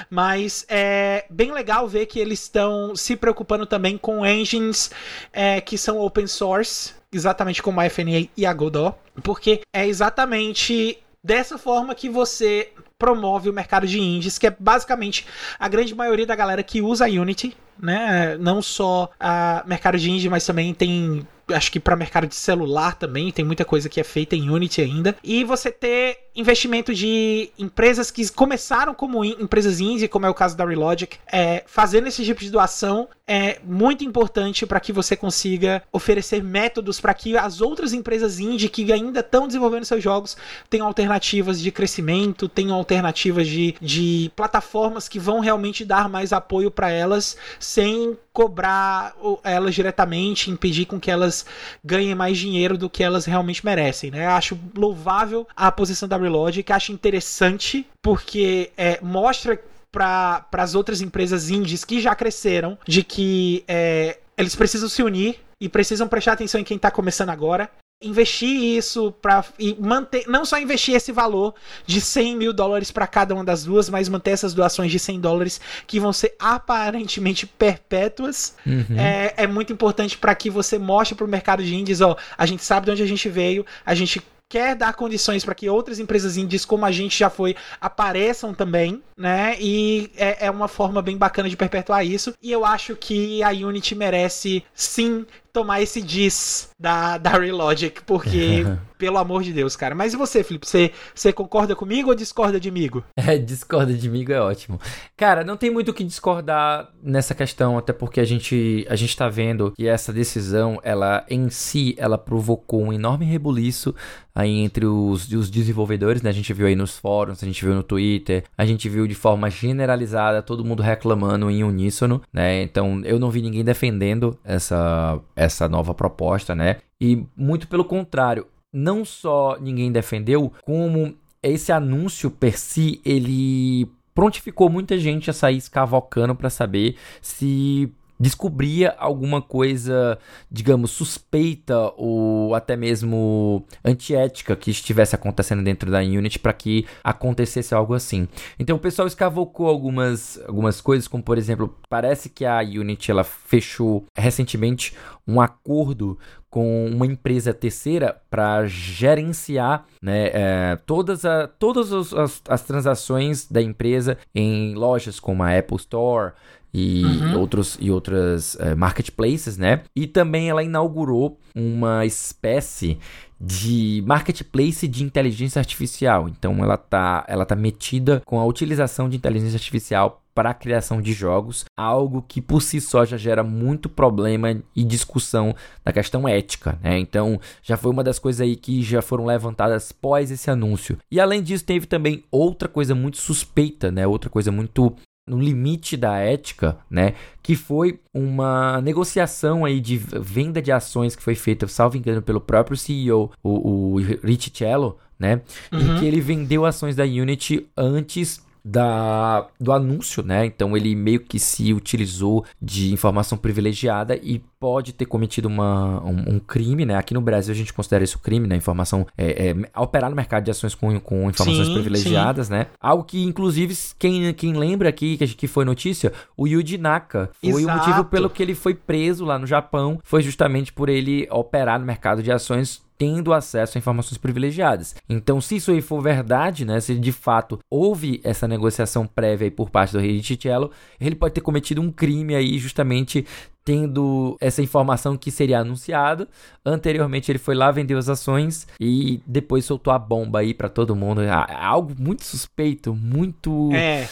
Mas é bem legal ver que eles estão se preocupando também com engines é, que são open source, exatamente como a FNA e a Godot, porque é exatamente dessa forma que você promove o mercado de indies, que é basicamente a grande maioria da galera que usa Unity, né? Não só a mercado de indie, mas também tem acho que para mercado de celular também, tem muita coisa que é feita em Unity ainda. E você ter investimento de empresas que começaram como in, empresas indie, como é o caso da Relogic, é, fazendo esse tipo de doação é muito importante para que você consiga oferecer métodos para que as outras empresas indie que ainda estão desenvolvendo seus jogos tenham alternativas de crescimento, tenham alternativas de, de plataformas que vão realmente dar mais apoio para elas sem cobrar elas diretamente, impedir com que elas ganhem mais dinheiro do que elas realmente merecem, né? Eu acho louvável a posição da Relogic, acho interessante porque é, mostra para as outras empresas indies que já cresceram de que é, eles precisam se unir e precisam prestar atenção em quem está começando agora investir isso para e manter, não só investir esse valor de 100 mil dólares para cada uma das duas, mas manter essas doações de 100 dólares que vão ser aparentemente perpétuas, uhum. é, é muito importante para que você mostre para o mercado de indies, ó, a gente sabe de onde a gente veio, a gente quer dar condições para que outras empresas indies, como a gente já foi, apareçam também, né? E é, é, uma forma bem bacana de perpetuar isso. E eu acho que a Unity merece sim tomar esse diss da, da Relogic, porque, [laughs] pelo amor de Deus, cara. Mas e você, Felipe? Você, você concorda comigo ou discorda de mim? [laughs] É, discorda de mim é ótimo. Cara, não tem muito o que discordar nessa questão, até porque a gente, a gente tá vendo que essa decisão, ela em si, ela provocou um enorme rebuliço aí entre os, os desenvolvedores, né? A gente viu aí nos fóruns, a gente viu no Twitter, a gente viu de forma generalizada todo mundo reclamando em uníssono, né? Então eu não vi ninguém defendendo essa essa nova proposta, né? E muito pelo contrário, não só ninguém defendeu, como esse anúncio per si, ele prontificou muita gente a sair escavocando para saber se descobria alguma coisa, digamos, suspeita ou até mesmo antiética que estivesse acontecendo dentro da Unity para que acontecesse algo assim. Então o pessoal escavocou algumas, algumas coisas, como por exemplo, parece que a Unity ela fechou recentemente um acordo com uma empresa terceira para gerenciar né, é, todas, a, todas as, as transações da empresa em lojas como a Apple Store, e uhum. outros e outras uh, marketplaces, né? E também ela inaugurou uma espécie de marketplace de inteligência artificial. Então ela tá, ela tá metida com a utilização de inteligência artificial para a criação de jogos, algo que por si só já gera muito problema e discussão da questão ética, né? Então, já foi uma das coisas aí que já foram levantadas pós esse anúncio. E além disso, teve também outra coisa muito suspeita, né? Outra coisa muito no limite da ética, né? Que foi uma negociação aí de venda de ações que foi feita, salvo engano, pelo próprio CEO, o, o Rich Cello, né? Uhum. Em que ele vendeu ações da Unity antes da, do anúncio, né? Então ele meio que se utilizou de informação privilegiada e pode ter cometido uma, um, um crime, né? Aqui no Brasil a gente considera isso crime, né? Informação é, é operar no mercado de ações com, com informações sim, privilegiadas, sim. né? Algo que inclusive quem, quem lembra aqui que, que foi notícia, o Yuji Naka foi Exato. o motivo pelo que ele foi preso lá no Japão, foi justamente por ele operar no mercado de ações tendo acesso a informações privilegiadas. Então, se isso aí for verdade, né, se de fato houve essa negociação prévia aí por parte do rei Ticello, ele pode ter cometido um crime aí justamente tendo essa informação que seria anunciado. Anteriormente ele foi lá, vendeu as ações e depois soltou a bomba aí para todo mundo. Ah, algo muito suspeito, muito é.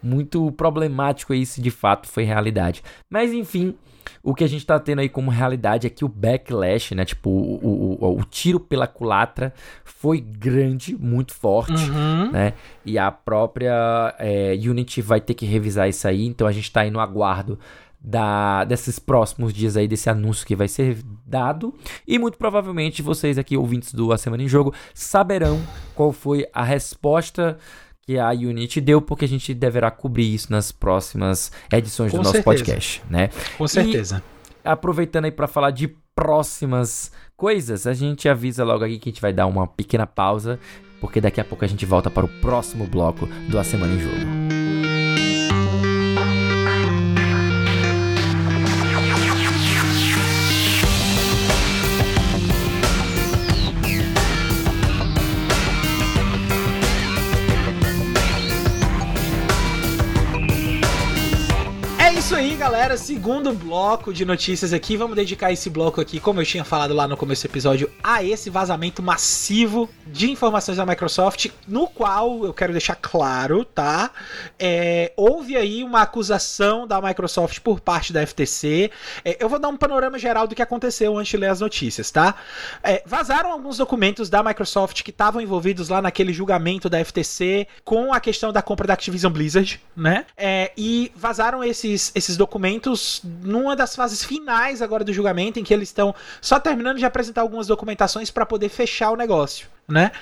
muito problemático aí se de fato foi realidade. Mas enfim, o que a gente tá tendo aí como realidade é que o backlash, né? Tipo, o, o, o tiro pela culatra foi grande, muito forte, uhum. né? E a própria é, Unity vai ter que revisar isso aí. Então a gente tá aí no aguardo da, desses próximos dias aí, desse anúncio que vai ser dado. E muito provavelmente vocês aqui, ouvintes do A Semana em Jogo, saberão qual foi a resposta que a Unity deu, porque a gente deverá cobrir isso nas próximas edições Com do nosso podcast, né? Com certeza. E, aproveitando aí para falar de próximas coisas, a gente avisa logo aqui que a gente vai dar uma pequena pausa, porque daqui a pouco a gente volta para o próximo bloco do A Semana em Jogo. Galera. Segundo bloco de notícias aqui. Vamos dedicar esse bloco aqui, como eu tinha falado lá no começo do episódio, a esse vazamento massivo de informações da Microsoft, no qual eu quero deixar claro, tá? É, houve aí uma acusação da Microsoft por parte da FTC. É, eu vou dar um panorama geral do que aconteceu antes de ler as notícias, tá? É, vazaram alguns documentos da Microsoft que estavam envolvidos lá naquele julgamento da FTC com a questão da compra da Activision Blizzard, né? É, e vazaram esses esses documentos numa das fases finais agora do julgamento, em que eles estão só terminando de apresentar algumas documentações para poder fechar o negócio. Né?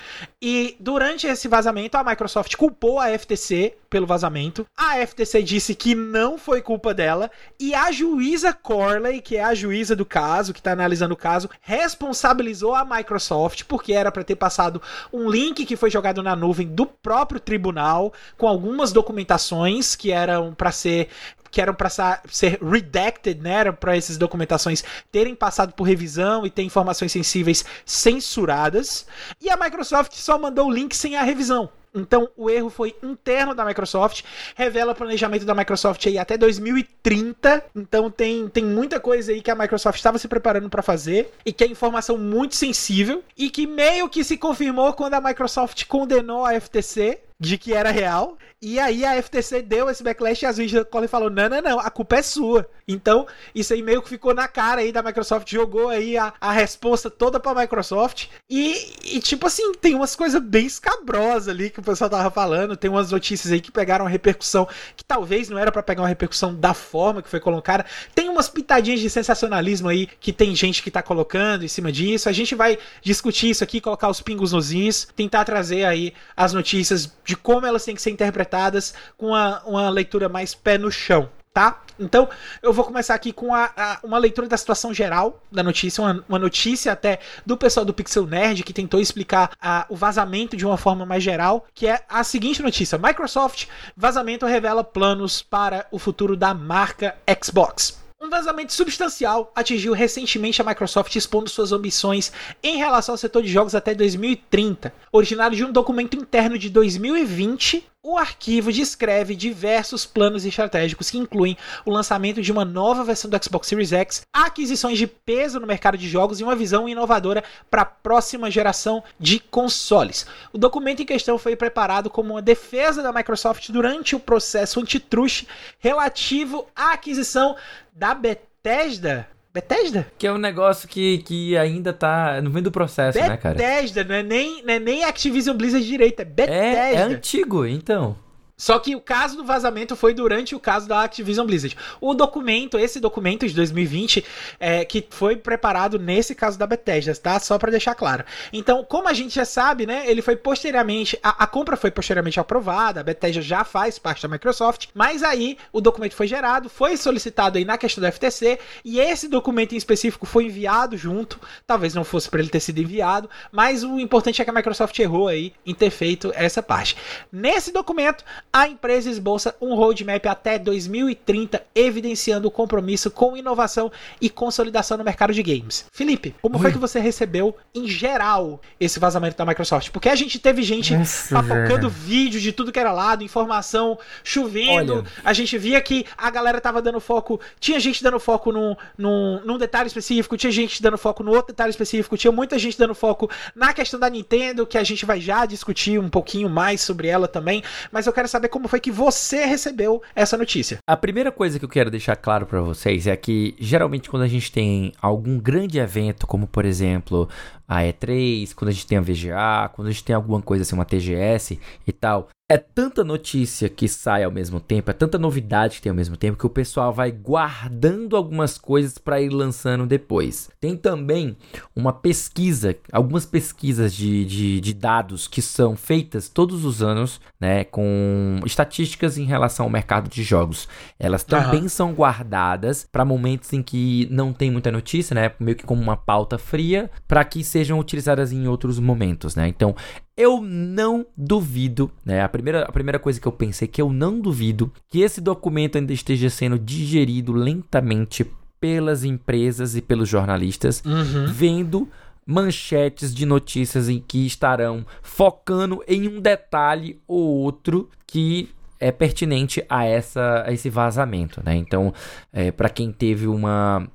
E durante esse vazamento, a Microsoft culpou a FTC pelo vazamento. A FTC disse que não foi culpa dela. E a juíza Corley, que é a juíza do caso, que está analisando o caso, responsabilizou a Microsoft porque era para ter passado um link que foi jogado na nuvem do próprio tribunal com algumas documentações que eram para ser que eram para ser redacted, né? Eram para essas documentações terem passado por revisão e ter informações sensíveis censuradas. E a Microsoft só mandou o link sem a revisão. Então, o erro foi interno da Microsoft, revela o planejamento da Microsoft aí até 2030. Então, tem, tem muita coisa aí que a Microsoft estava se preparando para fazer e que é informação muito sensível e que meio que se confirmou quando a Microsoft condenou a FTC de que era real. E aí a FTC deu esse backlash e a juiz Colley falou: não, não, não, a culpa é sua. Então, isso aí meio que ficou na cara aí da Microsoft, jogou aí a, a resposta toda pra Microsoft. E, e, tipo assim, tem umas coisas bem escabrosas ali que o pessoal tava falando. Tem umas notícias aí que pegaram repercussão que talvez não era para pegar uma repercussão da forma que foi colocada. Tem umas pitadinhas de sensacionalismo aí que tem gente que tá colocando em cima disso. A gente vai discutir isso aqui, colocar os pingos nos is, tentar trazer aí as notícias de como elas têm que ser interpretadas com uma, uma leitura mais pé no chão. Tá? Então, eu vou começar aqui com a, a, uma leitura da situação geral da notícia, uma, uma, notícia até do pessoal do Pixel Nerd que tentou explicar a, o vazamento de uma forma mais geral, que é a seguinte notícia: Microsoft vazamento revela planos para o futuro da marca Xbox. Um vazamento substancial atingiu recentemente a Microsoft expondo suas ambições em relação ao setor de jogos até 2030. Originário de um documento interno de 2020, o arquivo descreve diversos planos estratégicos que incluem o lançamento de uma nova versão do Xbox Series X, aquisições de peso no mercado de jogos e uma visão inovadora para a próxima geração de consoles. O documento em questão foi preparado como uma defesa da Microsoft durante o processo antitruste relativo à aquisição da Bethesda Bethesda? Que é um negócio que, que ainda tá no meio do processo, Bethesda, né, cara? Bethesda, não é nem, não é nem Activision Blizzard direito, é Bethesda. É, é antigo, então. Só que o caso do vazamento foi durante o caso da Activision Blizzard. O documento, esse documento de 2020, é, que foi preparado nesse caso da Bethesda, tá? Só para deixar claro. Então, como a gente já sabe, né? Ele foi posteriormente. A, a, compra foi posteriormente aprovada, a Bethesda já faz parte da Microsoft, mas aí o documento foi gerado, foi solicitado aí na questão do FTC, e esse documento em específico foi enviado junto. Talvez não fosse para ele ter sido enviado, mas o importante é que a Microsoft errou aí em ter feito essa parte. Nesse documento, a empresa esboça um roadmap até 2030, evidenciando o compromisso com inovação e consolidação no mercado de games. Felipe, como Oi. foi que você recebeu, em geral, esse vazamento da Microsoft? Porque a gente teve gente papocando vídeo de tudo que era lado, informação chovendo. Olha. A gente via que a galera tava dando foco. Tinha gente dando foco num, num, num detalhe específico, tinha gente dando foco no outro detalhe específico, tinha muita gente dando foco na questão da Nintendo, que a gente vai já discutir um pouquinho mais sobre ela também. Mas eu quero saber saber como foi que você recebeu essa notícia. A primeira coisa que eu quero deixar claro para vocês é que geralmente quando a gente tem algum grande evento, como por exemplo a E3, quando a gente tem a VGA, quando a gente tem alguma coisa assim, uma TGS e tal, é tanta notícia que sai ao mesmo tempo, é tanta novidade que tem ao mesmo tempo que o pessoal vai guardando algumas coisas para ir lançando depois. Tem também uma pesquisa, algumas pesquisas de, de, de, dados que são feitas todos os anos, né, com estatísticas em relação ao mercado de jogos. Elas também uhum. são guardadas para momentos em que não tem muita notícia, né, meio que como uma pauta fria, para que sejam utilizadas em outros momentos, né. Então eu não duvido, né? A primeira, a primeira coisa que eu pensei é que eu não duvido que esse documento ainda esteja sendo digerido lentamente pelas empresas e pelos jornalistas, uhum. vendo manchetes de notícias em que estarão focando em um detalhe ou outro que é pertinente a, essa, a esse vazamento, né? Então, é, para quem teve uma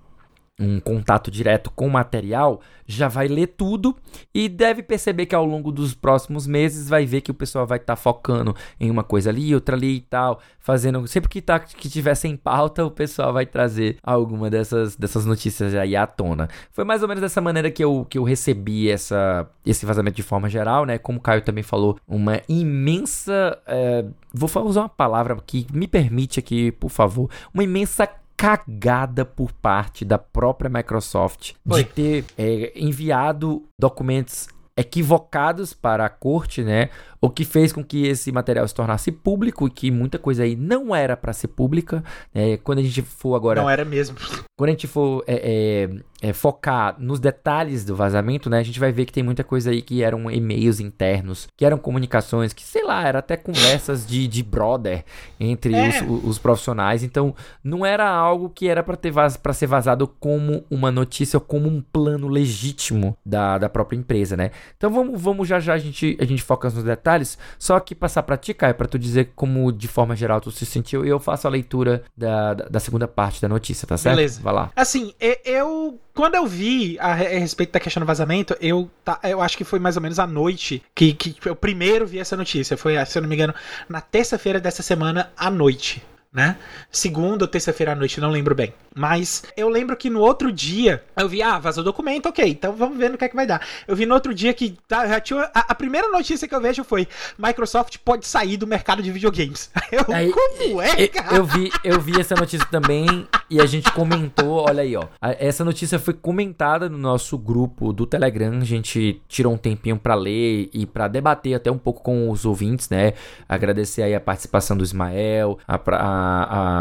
um contato direto com o material, já vai ler tudo e deve perceber que ao longo dos próximos meses vai ver que o pessoal vai estar tá focando em uma coisa ali, outra ali e tal, fazendo sempre que tá que tiver sem pauta, o pessoal vai trazer alguma dessas dessas notícias aí à tona. Foi mais ou menos dessa maneira que eu, que eu recebi essa esse vazamento de forma geral, né? Como o Caio também falou, uma imensa é, vou usar uma palavra que me permite aqui, por favor, uma imensa cagada por parte da própria Microsoft de ter é, enviado documentos equivocados para a corte, né? O que fez com que esse material se tornasse público e que muita coisa aí não era para ser pública. Né? Quando a gente for agora. Não era mesmo. Quando a gente for é, é, é, focar nos detalhes do vazamento, né? A gente vai ver que tem muita coisa aí que eram e-mails internos, que eram comunicações, que sei lá, era até conversas de, de brother entre é. os, os, profissionais. Então, não era algo que era para vaz, ser vazado como uma notícia ou como um plano legítimo da, da própria empresa, né? Então, vamos, vamos já já a gente, a gente foca nos detalhes detalhes, só que passar pra ti, Caio, pra tu dizer como de forma geral tu se sentiu e eu faço a leitura da, da, da segunda parte da notícia, tá certo? Beleza. Vai lá. Assim, eu quando eu vi a, a, respeito da questão do vazamento, eu, tá, eu acho que foi mais ou menos à noite que, que eu primeiro vi essa notícia. Foi, se eu não me engano, na terça-feira dessa semana à noite né? Segunda ou terça-feira à noite, não lembro bem. Mas eu lembro que no outro dia eu vi, ah, vazou o documento, ok, então vamos ver no que é que vai dar. Eu vi no outro dia que tá, já tinha. A, a, primeira notícia que eu vejo foi: Microsoft pode sair do mercado de videogames. [laughs] Eu, aí, como é, cara? Eu vi, eu vi essa notícia também e a gente comentou, olha aí, ó. Essa notícia foi comentada no nosso grupo do Telegram. A gente tirou um tempinho para ler e para debater até um pouco com os ouvintes, né? Agradecer aí a participação do Ismael, a, a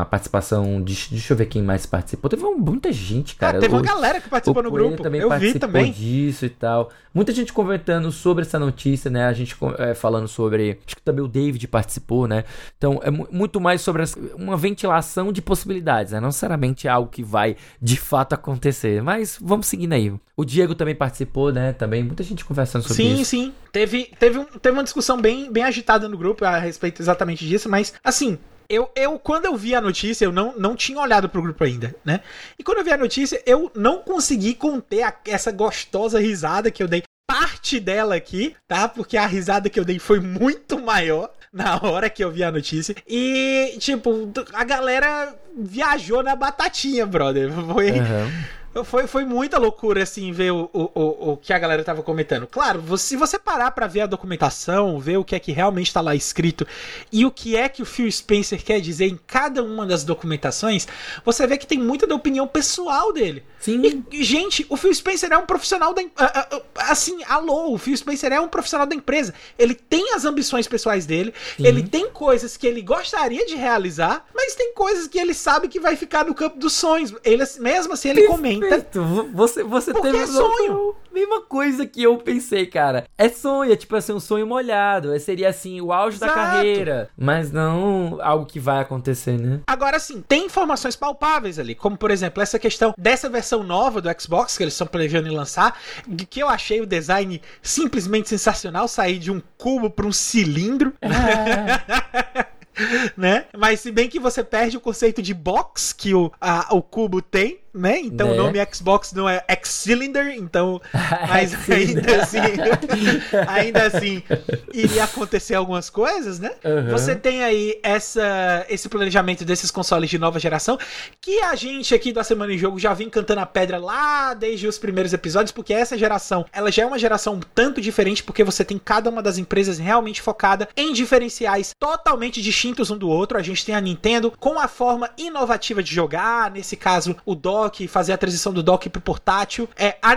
a, participação de. Deixa eu ver quem mais participou. Teve muita gente, cara. Ah, teve o, uma galera que participou no grupo. Também eu vi também. disso e tal. Muita gente comentando sobre essa notícia, né? A gente é, falando sobre. Acho que também o David participou, né? Então é muito mais sobre uma ventilação de possibilidades, né? Não necessariamente algo que vai de fato acontecer. Mas vamos seguindo aí. O Diego também participou, né? Também muita gente conversando sobre sim, isso. Sim, sim. Teve, teve, um, teve uma discussão bem, bem agitada no grupo a respeito exatamente disso, mas assim, eu, eu, quando eu vi a notícia, eu não, não tinha olhado pro grupo ainda, né? E quando eu vi a notícia, eu não consegui conter a, essa gostosa risada que eu dei. Parte dela aqui, tá? Porque a risada que eu dei foi muito maior na hora que eu vi a notícia. E, tipo, a galera viajou na batatinha, brother. Foi. Uhum foi, foi muita loucura, assim, ver o, o, o, que a galera tava comentando. Claro, se você parar para ver a documentação, ver o que é que realmente tá lá escrito e o que é que o Phil Spencer quer dizer em cada uma das documentações, você vê que tem muita da opinião pessoal dele. Sim. E, gente, o Phil Spencer é um profissional da. Assim, alô, o Phil Spencer é um profissional da empresa. Ele tem as ambições pessoais dele, Sim. ele tem coisas que ele gostaria de realizar, mas tem coisas que ele sabe que vai ficar no campo dos sonhos. Ele, mesmo assim, ele Perfeito. comenta. Você, você porque teve é sonho. Mesma coisa que eu pensei, cara. É sonho, é tipo assim, um sonho molhado. É, seria assim, o auge Exato. da carreira. Mas não algo que vai acontecer, né? Agora sim, tem informações palpáveis ali, como por exemplo, essa questão dessa versão nova do Xbox que eles estão planejando em lançar, que eu achei o design simplesmente sensacional, sair de um cubo para um cilindro. É. [laughs] né? Mas se bem que você perde o conceito de box que o, a, o cubo tem, né? Então né? o nome Xbox não é X-Cylinder, então. [laughs] Mas ainda assim. [laughs] ainda assim, iria acontecer algumas coisas, né? Uhum. Você tem aí essa, esse planejamento desses consoles de nova geração, que a gente aqui da Semana em Jogo já vem cantando a pedra lá desde os primeiros episódios, porque essa geração, ela já é uma geração um tanto diferente, porque você tem cada uma das empresas realmente focada em diferenciais totalmente distintos um do outro. A gente tem a Nintendo com a forma inovativa de jogar, nesse caso, o DOS dock, fazer a transição do dock pro portátil. É, a,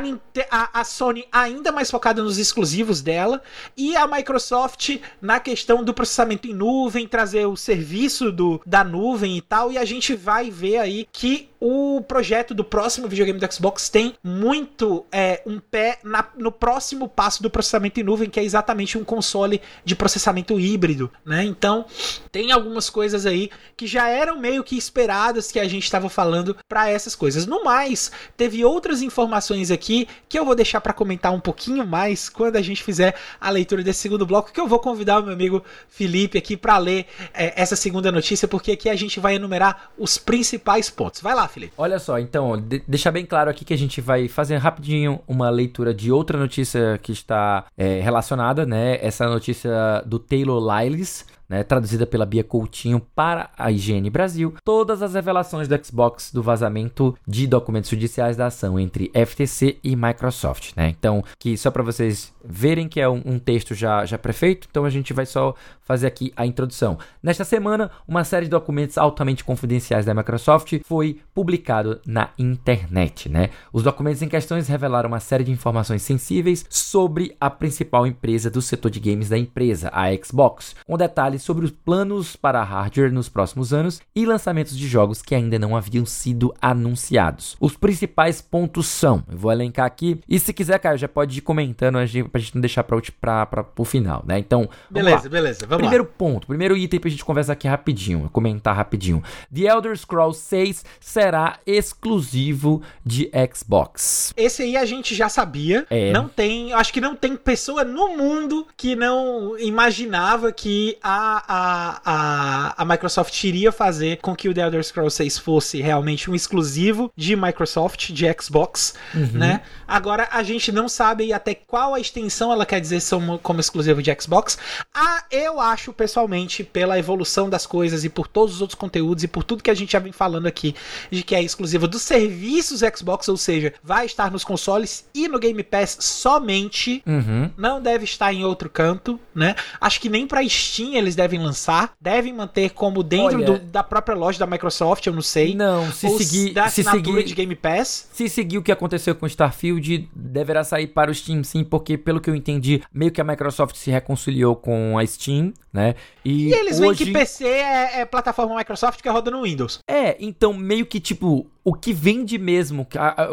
a, a, Sony ainda mais focada nos exclusivos dela. E a Microsoft na questão do processamento em nuvem, trazer o serviço do, da nuvem e tal. E a gente vai ver aí que o projeto do próximo videogame do Xbox tem muito é, um pé na, no próximo passo do processamento em nuvem, que é exatamente um console de processamento híbrido, né? Então, tem algumas coisas aí que já eram meio que esperadas que a gente estava falando para essas coisas. No mais, teve outras informações aqui que eu vou deixar para comentar um pouquinho mais quando a gente fizer a leitura desse segundo bloco, que eu vou convidar o meu amigo Felipe aqui para ler é, essa segunda notícia, porque aqui a gente vai enumerar os principais pontos. Vai lá, Felipe. Olha só, então, de deixar bem claro aqui que a gente vai fazer rapidinho uma leitura de outra notícia que está é, relacionada, né? Essa notícia do Taylor Lyles né, traduzida pela Bia Coutinho para a IGN Brasil, todas as revelações do Xbox do vazamento de documentos judiciais da ação entre FTC e Microsoft, né? Então, que só para vocês verem que é um, um, texto já, já prefeito, então a gente vai só fazer aqui a introdução. Nesta semana, uma série de documentos altamente confidenciais da Microsoft foi publicado na internet, né? Os documentos em questões revelaram uma série de informações sensíveis sobre a principal empresa do setor de games da empresa, a Xbox, com detalhes sobre os planos para hardware nos próximos anos e lançamentos de jogos que ainda não haviam sido anunciados. Os principais pontos são, eu vou elencar aqui, e se quiser, Caio, já pode ir comentando pra gente não deixar para o final, né? Então, beleza, lá. beleza, vamos Primeiro lá. ponto, primeiro item pra gente conversar aqui rapidinho, comentar rapidinho. The Elder Scrolls 6 será exclusivo de Xbox. Esse aí a gente já sabia, é. não tem, acho que não tem pessoa no mundo que não imaginava que a a, a, a Microsoft iria fazer com que o The Elder Scrolls 6 fosse realmente um exclusivo de Microsoft, de Xbox, uhum. né? Agora a gente não sabe até qual a extensão ela quer dizer como exclusivo de Xbox. Ah, eu acho pessoalmente, pela evolução das coisas e por todos os outros conteúdos e por tudo que a gente já vem falando aqui, de que é exclusivo dos serviços Xbox, ou seja, vai estar nos consoles e no Game Pass somente, uhum. não deve estar em outro canto, né? Acho que nem para Steam eles devem lançar, devem manter como dentro Olha, do, da própria loja da Microsoft, eu não sei. Não, se seguir da se seguir de Game Pass. Se seguir o que aconteceu com Starfield, deverá sair para o Steam sim, porque pelo que eu entendi, meio que a Microsoft se reconciliou com a Steam, né? E, e eles hoje... veem que PC é, é plataforma Microsoft que roda no Windows. É, então meio que tipo o que vende mesmo,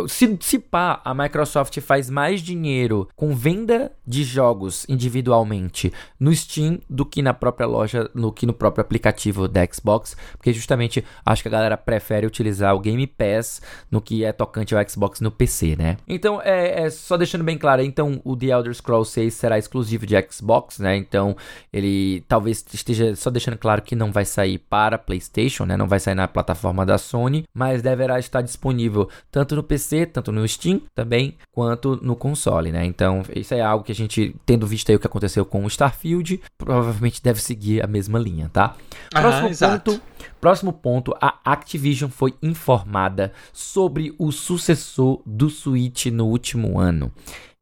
se, se pá, a Microsoft faz mais dinheiro com venda de jogos individualmente no Steam do que na própria loja, no que no próprio aplicativo da Xbox, porque justamente acho que a galera prefere utilizar o Game Pass no que é tocante ao Xbox no PC, né? Então, é, é só deixando bem claro, então o The Elder Scrolls 6 será exclusivo de Xbox, né? Então, ele talvez esteja só deixando claro que não vai sair para PlayStation, né? Não vai sair na plataforma da Sony, mas deverá estar disponível tanto no PC, tanto no Steam também, quanto no console, né? Então, isso é algo que a gente, tendo visto aí o que aconteceu com o Starfield, provavelmente deve seguir a mesma linha, tá? Próximo ponto. Próximo ponto, a Activision foi informada sobre o sucessor do Switch no último ano.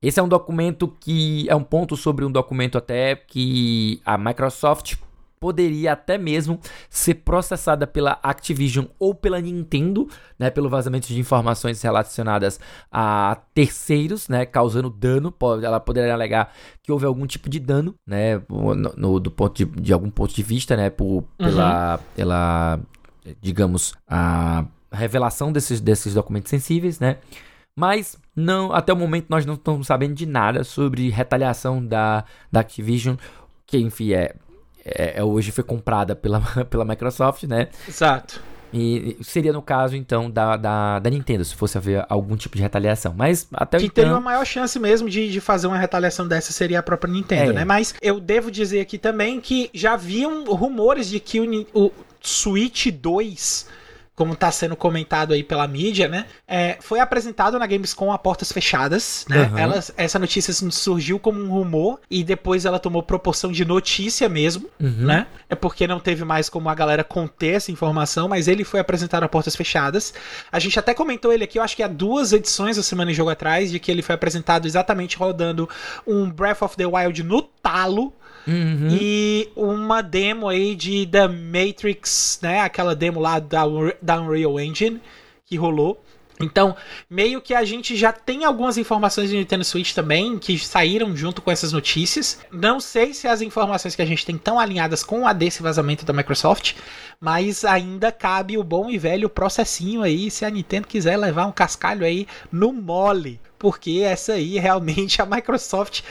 Esse é um documento que é um ponto sobre um documento até que a Microsoft poderia até mesmo ser processada pela Activision ou pela Nintendo, né, pelo vazamento de informações relacionadas a terceiros, né, causando dano. Ela poderia alegar que houve algum tipo de dano, né, no, no do ponto de, de, algum ponto de vista, né, por, pela, uhum. pela, digamos, a revelação desses, desses documentos sensíveis, né. Mas não, até o momento nós não estamos sabendo de nada sobre retaliação da, da Activision, que enfim é é, é, hoje foi comprada pela, [laughs] pela Microsoft, né? Exato. E seria no caso, então, da, da, da, Nintendo, se fosse haver algum tipo de retaliação. Mas até Que então... teria uma maior chance mesmo de, de fazer uma retaliação dessa seria a própria Nintendo, é. né? Mas eu devo dizer aqui também que já haviam rumores de que o, o Switch 2 como está sendo comentado aí pela mídia, né? É, foi apresentado na Gamescom a portas fechadas, né? Uhum. Ela, essa notícia surgiu como um rumor e depois ela tomou proporção de notícia mesmo, uhum. né? É porque não teve mais como a galera conter essa informação, mas ele foi apresentado a portas fechadas. A gente até comentou ele aqui, eu acho que há duas edições da Semana em Jogo atrás, de que ele foi apresentado exatamente rodando um Breath of the Wild no talo, Uhum. E uma demo aí de The Matrix, né? Aquela demo lá da, da Unreal Engine que rolou. Então, meio que a gente já tem algumas informações de Nintendo Switch também que saíram junto com essas notícias. Não sei se as informações que a gente tem estão alinhadas com a desse vazamento da Microsoft, mas ainda cabe o bom e velho processinho aí se a Nintendo quiser levar um cascalho aí no mole porque essa aí realmente a Microsoft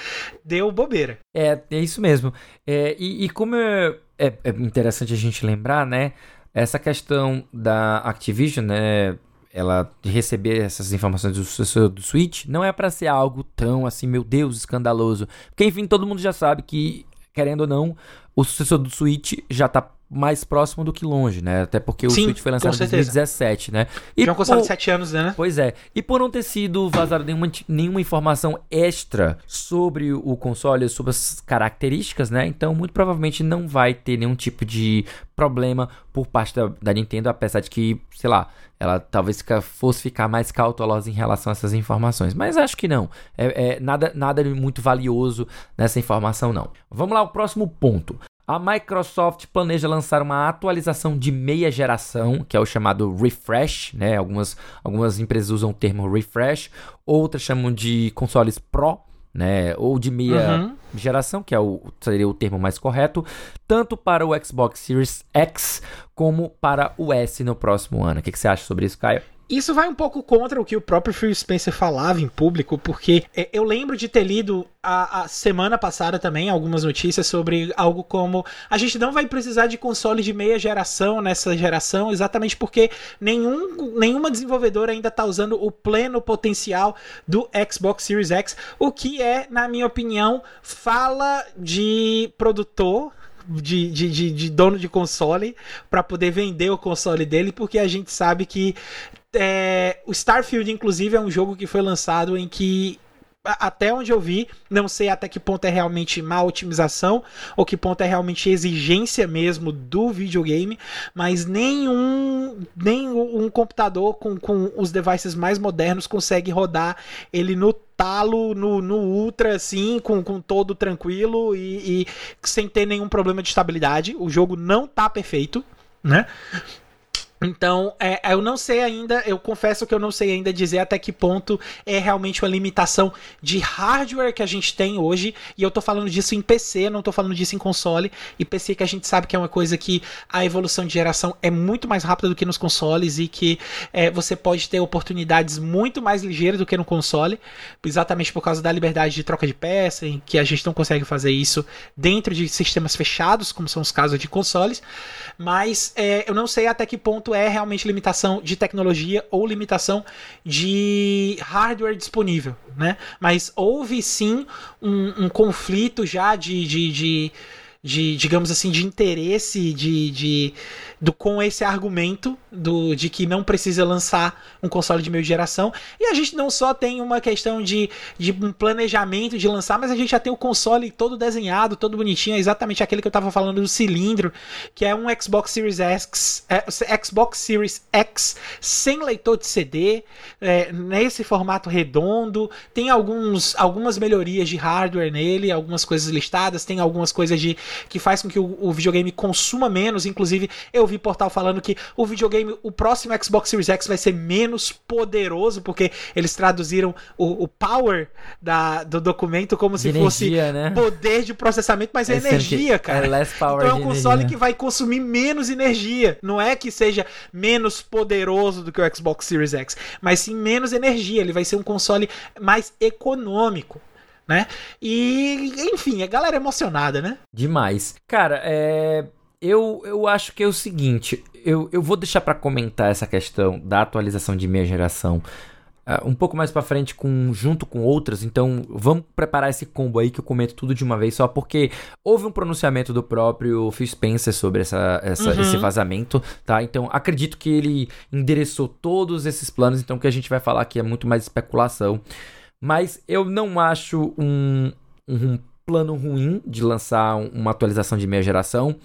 deu bobeira. É, é isso mesmo. É, e, e, como é, é, é, interessante a gente lembrar, né? Essa questão da Activision, né? Ela receber essas informações do sucessor do Switch não é para ser algo tão assim, meu Deus, escandaloso. Porque enfim, todo mundo já sabe que, querendo ou não, o sucessor do Switch já tá mais próximo do que longe, né? Até porque o Sim, Switch foi lançado em 2017, né? E Já é um console de 7 anos, né? Pois é. E por não ter sido vazada nenhuma, nenhuma informação extra sobre o console, sobre as características, né? Então, muito provavelmente não vai ter nenhum tipo de problema por parte da, da Nintendo, apesar de que, sei lá, ela talvez fica, fosse ficar mais cautelosa em relação a essas informações. Mas acho que não. É, é nada, nada muito valioso nessa informação, não. Vamos lá, o próximo ponto. A Microsoft planeja lançar uma atualização de meia geração, que é o chamado refresh, né? Algumas, algumas empresas usam o termo refresh, outras chamam de consoles Pro, né? Ou de meia uhum. geração, que é o, seria o termo mais correto, tanto para o Xbox Series X como para o S no próximo ano. O que, que você acha sobre isso, Caio? Isso vai um pouco contra o que o próprio Phil Spencer falava em público, porque é, eu lembro de ter lido a, a, semana passada também algumas notícias sobre algo como a gente não vai precisar de console de meia geração nessa geração, exatamente porque nenhum, nenhuma desenvolvedora ainda está usando o pleno potencial do Xbox Series X, o que é, na minha opinião, fala de produtor de, de, de, de, dono de console para poder vender o console dele, porque a gente sabe que é, o Starfield, inclusive, é um jogo que foi lançado em que até onde eu vi, não sei até que ponto é realmente má otimização ou que ponto é realmente exigência mesmo do videogame, mas nenhum, nenhum computador com, com os devices mais modernos consegue rodar ele no talo, no, no ultra, assim, com, com todo tranquilo e, e sem ter nenhum problema de estabilidade. O jogo não tá perfeito, né? Então, é, eu não sei ainda, eu confesso que eu não sei ainda dizer até que ponto é realmente uma limitação de hardware que a gente tem hoje, e eu tô falando disso em PC, não tô falando disso em console, e PC que a gente sabe que é uma coisa que a evolução de geração é muito mais rápida do que nos consoles, e que é, você pode ter oportunidades muito mais ligeiras do que no console, exatamente por causa da liberdade de troca de peça, em que a gente não consegue fazer isso dentro de sistemas fechados, como são os casos de consoles, mas é, eu não sei até que ponto é realmente limitação de tecnologia ou limitação de hardware disponível, né? Mas houve sim um, um conflito já de, de, de, de, digamos assim, de interesse de, de, do, com esse argumento do, de que não precisa lançar um console de meio geração. E a gente não só tem uma questão de, de um planejamento de lançar, mas a gente já tem o console todo desenhado, todo bonitinho, é exatamente aquele que eu tava falando do cilindro, que é um Xbox Series X, é, Xbox Series X sem leitor de CD, é, nesse formato redondo. Tem alguns, algumas melhorias de hardware nele, algumas coisas listadas, tem algumas coisas de que faz com que o, o videogame consuma menos. Inclusive, eu vi portal falando que o videogame, o próximo Xbox Series X vai ser menos poderoso, porque eles traduziram o, o power da, do documento como de se energia, fosse né? poder de processamento, mas é, é energia, cara. É less power então é um console energia. que vai consumir menos energia. Não é que seja menos poderoso do que o Xbox Series X, mas sim menos energia. Ele vai ser um console mais econômico né? E, enfim, a galera é emocionada, né? Demais. Cara, é. Eu, eu acho que é o seguinte, eu, eu vou deixar para comentar essa questão da atualização de meia geração uh, um pouco mais para frente com junto com outras, então vamos preparar esse combo aí que eu comento tudo de uma vez só porque houve um pronunciamento do próprio Phil Spencer sobre essa, essa uhum. esse vazamento, tá? Então acredito que ele endereçou todos esses planos, então o que a gente vai falar aqui é muito mais especulação. Mas eu não acho um, um plano ruim de lançar uma atualização de meia geração.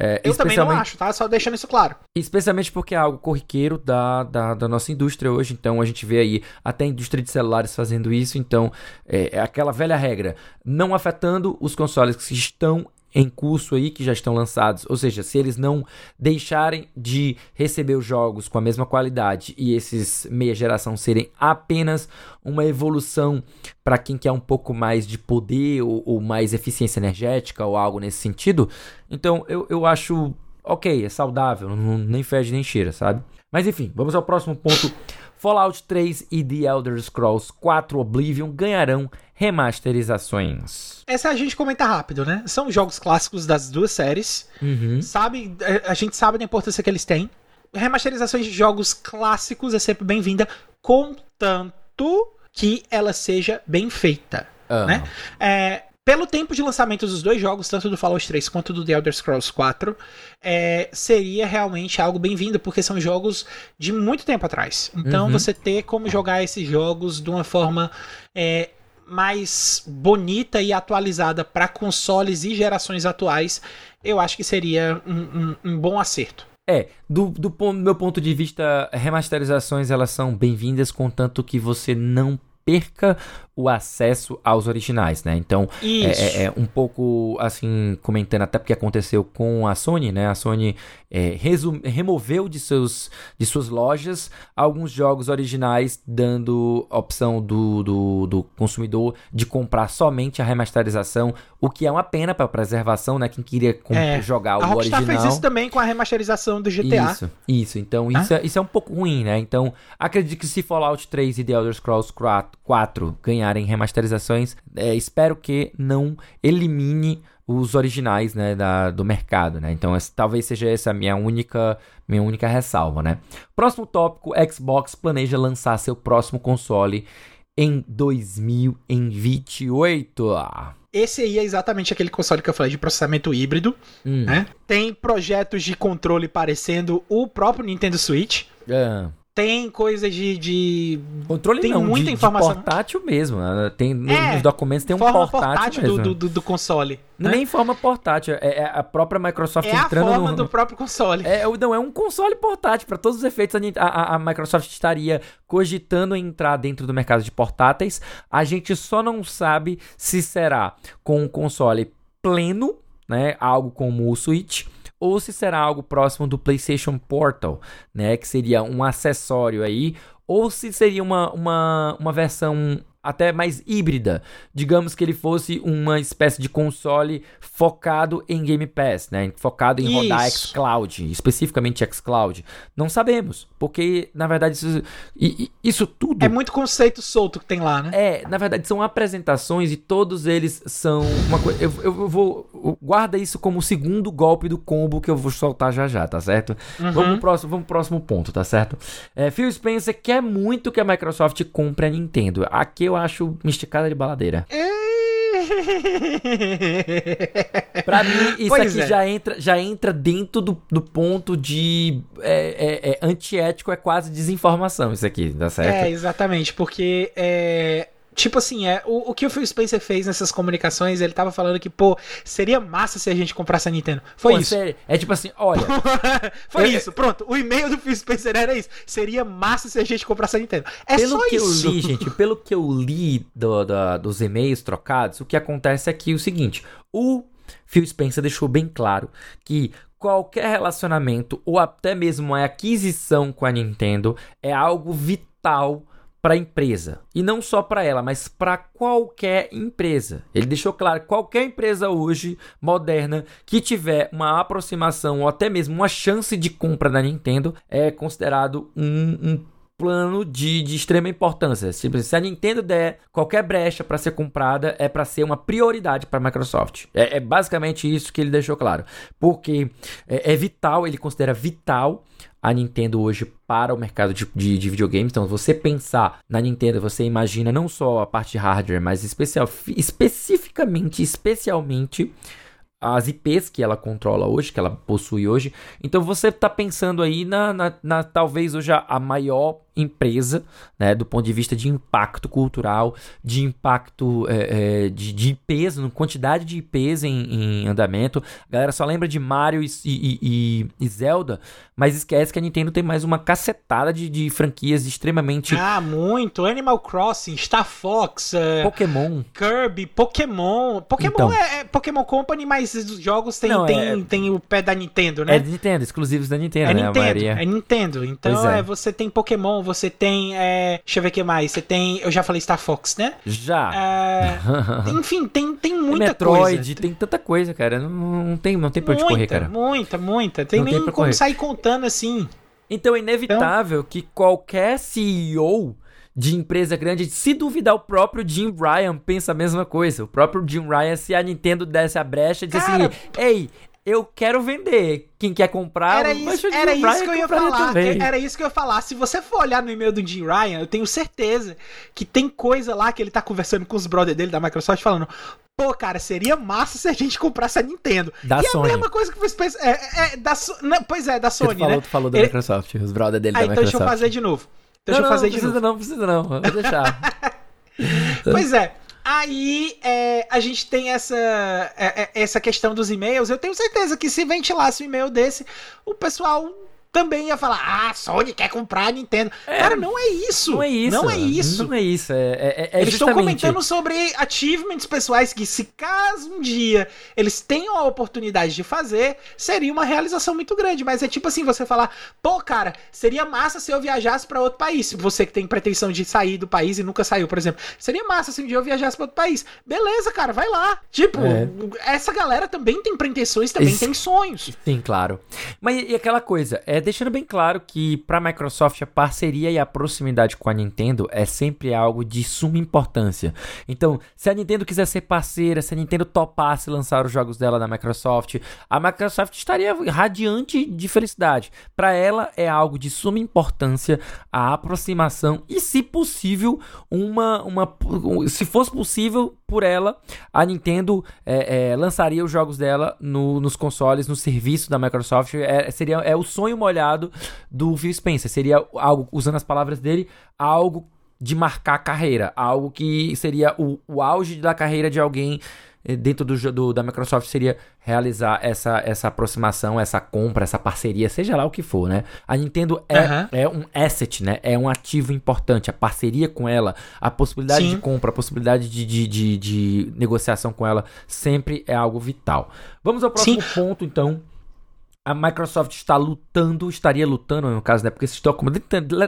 É, eu também não acho, tá? Só deixando isso claro. Especialmente porque é algo corriqueiro da, da, da, nossa indústria hoje. Então a gente vê aí até a indústria de celulares fazendo isso. Então é, é aquela velha regra: não afetando os consoles que estão em curso aí que já estão lançados, ou seja, se eles não deixarem de receber os jogos com a mesma qualidade e esses meia geração serem apenas uma evolução para quem quer um pouco mais de poder ou, ou, mais eficiência energética ou algo nesse sentido, então eu, eu acho ok, é saudável, não, nem fede nem cheira, sabe? Mas enfim, vamos ao próximo ponto. Fallout 3 e The Elder Scrolls 4 Oblivion ganharão remasterizações. Essa a gente comenta rápido, né? São jogos clássicos das duas séries. Uhum. Sabe, a gente sabe da importância que eles têm. Remasterizações de jogos clássicos é sempre bem-vinda, contanto que ela seja bem feita. Uhum. Né? É, pelo tempo de lançamento dos dois jogos, tanto do Fallout 3 quanto do The Elder Scrolls 4, é, seria realmente algo bem-vindo, porque são jogos de muito tempo atrás. Então, uhum. você ter como jogar esses jogos de uma forma é, mais bonita e atualizada para consoles e gerações atuais, eu acho que seria um, um, um bom acerto. É, do, do, do meu ponto de vista, remasterizações elas são bem-vindas, contanto que você não perca o acesso aos originais, né? Então, é, é, é, um pouco assim, comentando até porque aconteceu com a Sony, né? A Sony é, removeu de, seus, de suas lojas alguns jogos originais, dando a opção do, do, do, consumidor de comprar somente a remasterização, o que é uma pena para preservação, né? Quem queria é, jogar o a original. A fez isso também com a remasterização do GTA. Isso, isso. Então, isso, é, isso é um pouco ruim, né? Então, acredito que se Fallout 3 e The Elder Scrolls 4, 4 ganhar ganharem remasterizações, é, espero que não elimine os originais né, da, do mercado, né? Então, essa, talvez seja essa a minha única, minha única ressalva, né? Próximo tópico, Xbox planeja lançar seu próximo console em 2028. Esse aí é exatamente aquele console que eu falei de processamento híbrido, hum. né? Tem projetos de controle parecendo o próprio Nintendo Switch. É tem coisas de, de. Controle tem não, muita de, informação. De portátil mesmo. Né? Tem, é, nos documentos tem um portátil, portátil mesmo. Do, do, do console. É nem forma portátil, é, é, a própria Microsoft é entrando. É a forma no... do próprio console. É, não, é um console portátil. Para todos os efeitos, a, a, a, Microsoft estaria cogitando entrar dentro do mercado de portáteis. A gente só não sabe se será com um console pleno, né? Algo como o Switch ou se será algo próximo do PlayStation Portal, né, que seria um acessório aí, ou se seria uma, uma, uma versão até mais híbrida. Digamos que ele fosse uma espécie de console focado em Game Pass, né? Focado em isso. rodar xCloud, especificamente xCloud. Não sabemos, porque na verdade isso, isso tudo é muito conceito solto que tem lá, né? É, na verdade são apresentações e todos eles são uma coisa. Eu, eu, vou guarda isso como o segundo golpe do combo que eu vou soltar já já, tá certo? Uhum. Vamos pro próximo, vamos pro próximo ponto, tá certo? É, Phil Spencer quer muito que a Microsoft compre a Nintendo. Aqui eu acho uma esticada de baladeira. É, [laughs] pra mim, isso pois aqui é. já, entra, já entra dentro do, do ponto de é, é, é, antiético, é quase desinformação isso aqui, tá certo? É, exatamente, porque é, Tipo assim, é, o, o que o Phil Spencer fez nessas comunicações, ele tava falando que, pô, seria massa se a gente comprasse a Nintendo. Foi pô, isso. Sério? É tipo assim, olha. [laughs] Foi eu, isso, pronto. O e-mail do Phil Spencer era isso. Seria massa se a gente comprasse a Nintendo. É pelo só que isso. eu li, gente, pelo que eu li do, do, dos e-mails trocados, o que acontece é que o seguinte: o Phil Spencer deixou bem claro que qualquer relacionamento ou até mesmo a aquisição com a Nintendo é algo vital para a empresa. E não só para ela, mas para qualquer empresa. Ele deixou claro que qualquer empresa hoje moderna que tiver uma aproximação ou até mesmo uma chance de compra da Nintendo é considerado um, um plano de, de extrema importância. Tipo, se a Nintendo der qualquer brecha para ser comprada, é para ser uma prioridade para a Microsoft. É, é, basicamente isso que ele deixou claro. Porque é, é vital, ele considera vital a Nintendo hoje para o mercado de, de, de, videogames. Então, você pensar na Nintendo, você imagina não só a parte de hardware, mas especial, especificamente, especialmente as IPs que ela controla hoje, que ela possui hoje. Então você está pensando aí na, na, na, talvez hoje a, a maior empresa, né, do ponto de vista de impacto cultural, de impacto é, é, de, de IPs, quantidade de IPs em, em, andamento. A galera só lembra de Mario e, e, e, Zelda, mas esquece que a Nintendo tem mais uma cacetada de, de franquias extremamente. Ah, muito! Animal Crossing, Star Fox, uh, Pokémon, Kirby, Pokémon. Pokémon então, é, é, Pokémon Company, mas os jogos tem, não, tem, é, tem o pé da Nintendo, né? É Nintendo, exclusivos da Nintendo, é né? Nintendo, é Nintendo. Então é. é. você tem Pokémon, você tem. É, deixa eu ver o que mais. Você tem. Eu já falei Star Fox, né? Já. É, [laughs] enfim, tem, tem muita Metroid, coisa. tem tanta coisa, cara. Não, não tem, não tem pra onde correr, cara. Muita, muita. Tem não nem tem como correr. sair contando assim. Então é inevitável então... que qualquer CEO de empresa grande, se duvidar, o próprio Jim Ryan pensa a mesma coisa. O próprio Jim Ryan, se a Nintendo desse a brecha, diz assim: Ei, eu quero vender. Quem quer comprar, era isso, era isso que eu ia falar. Também. Era isso que eu ia falar. Se você for olhar no e-mail do Jim Ryan, eu tenho certeza que tem coisa lá que ele tá conversando com os brothers dele da Microsoft falando: Pô, cara, seria massa se a gente comprasse a Nintendo. Da e Sony. a mesma coisa que você pensa. É, é, da, não, pois é, da Sony, tu falou, né? Tu falou da ele... Microsoft, os brothers dele ah, da então Microsoft. Então deixa eu fazer de novo. Então não, deixa eu fazer não, de precisa novo. Não, precisa não, vou deixar. [laughs] pois é. Aí é, a gente tem essa, é, é, essa questão dos e-mails. Eu tenho certeza que se ventilasse um e-mail desse, o pessoal também ia falar: ah, Sony quer comprar a Nintendo. É, Cara, não é isso. Não é isso. Não é isso. Não é isso. É, é, é eles estão comentando sobre achievements pessoais que, se caso um dia eles tenham a oportunidade de fazer, seria uma realização muito grande. Mas é tipo assim: você falar, pô, cara, seria massa se eu viajasse para outro país. Você que tem pretensão de sair do país e nunca saiu, por exemplo. Seria massa se um dia eu viajasse para outro país. Beleza, cara, vai lá. Tipo, é. essa galera também tem pretensões, também Isso. tem sonhos. Sim, claro. Mas e aquela coisa, é deixando bem claro que para a Microsoft a parceria e a proximidade com a Nintendo é sempre algo de suma importância. Então, se a Nintendo quiser ser parceira, se a Nintendo topasse lançar os jogos dela na Microsoft, a Microsoft estaria radiante de felicidade. Para ela é algo de suma importância a aproximação e, se possível, uma, uma se fosse possível por ela, a Nintendo é, é, lançaria os jogos dela no, nos consoles, no serviço da Microsoft. É, seria é o sonho molhado do Phil Spencer. Seria algo, usando as palavras dele, algo de marcar a carreira, algo que seria o, o auge da carreira de alguém eh, dentro do, do, da Microsoft seria realizar essa, essa aproximação, essa compra, essa parceria, seja lá o que for, né? A Nintendo é, uhum. é um asset, né? É um ativo importante. A parceria com ela, a possibilidade Sim. de compra, a possibilidade de, de, de, de, negociação com ela sempre é algo vital. Vamos ao próximo Sim. ponto, então. A Microsoft está lutando, estaria lutando no caso, né? Porque esses documentos.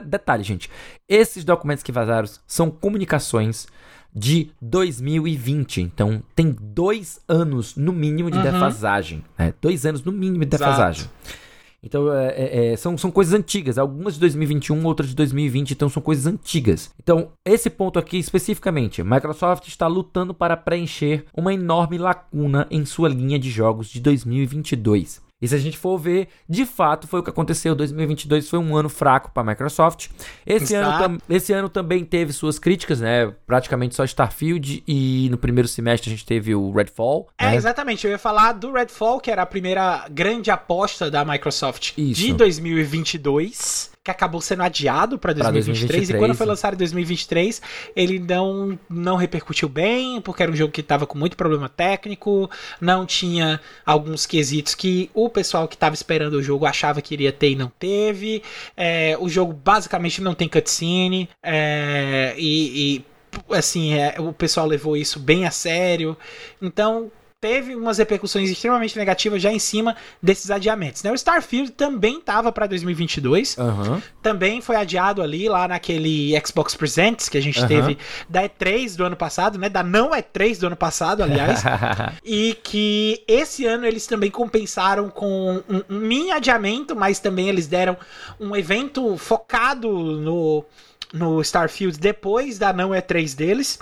Detalhe, gente. Esses documentos que vazaram são comunicações de 2020. Então, tem dois anos no mínimo de uhum. defasagem. Né? Dois anos no mínimo de defasagem. Exato. Então, é, é, é, são, são coisas antigas. Algumas de 2021, outras de 2020. Então, são coisas antigas. Então, esse ponto aqui especificamente, Microsoft está lutando para preencher uma enorme lacuna em sua linha de jogos de 2022. E se a gente for ver, de fato foi o que aconteceu. 2022 foi um ano fraco para a Microsoft. Esse ano, esse ano também teve suas críticas, né? Praticamente só Starfield e no primeiro semestre a gente teve o Redfall. É, né? exatamente. Eu ia falar do Redfall, que era a primeira grande aposta da Microsoft Isso. de 2022 que acabou sendo adiado para 2023, 2023, e quando foi lançado em 2023, ele não, não repercutiu bem, porque era um jogo que estava com muito problema técnico, não tinha alguns quesitos que o pessoal que estava esperando o jogo achava que iria ter e não teve. É, o jogo basicamente não tem cutscene, é, e, e assim, é, o pessoal levou isso bem a sério. Então, teve umas repercussões extremamente negativas já em cima desses adiamentos. Né? O Starfield também estava para 2022, uhum. também foi adiado ali lá naquele Xbox Presents que a gente uhum. teve da E3 do ano passado, né? Da não E3 do ano passado, aliás, [laughs] e que esse ano eles também compensaram com um, um mini adiamento, mas também eles deram um evento focado no no Starfield depois da não E3 deles,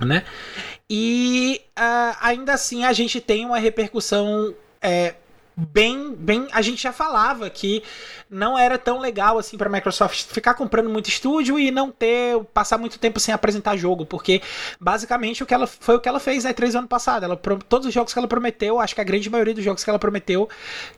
né? E uh, ainda assim a gente tem uma repercussão é, bem, bem. A gente já falava que não era tão legal assim para a Microsoft ficar comprando muito estúdio e não ter passar muito tempo sem apresentar jogo, porque basicamente o que ela foi o que ela fez né, três anos passado. Ela todos os jogos que ela prometeu, acho que a grande maioria dos jogos que ela prometeu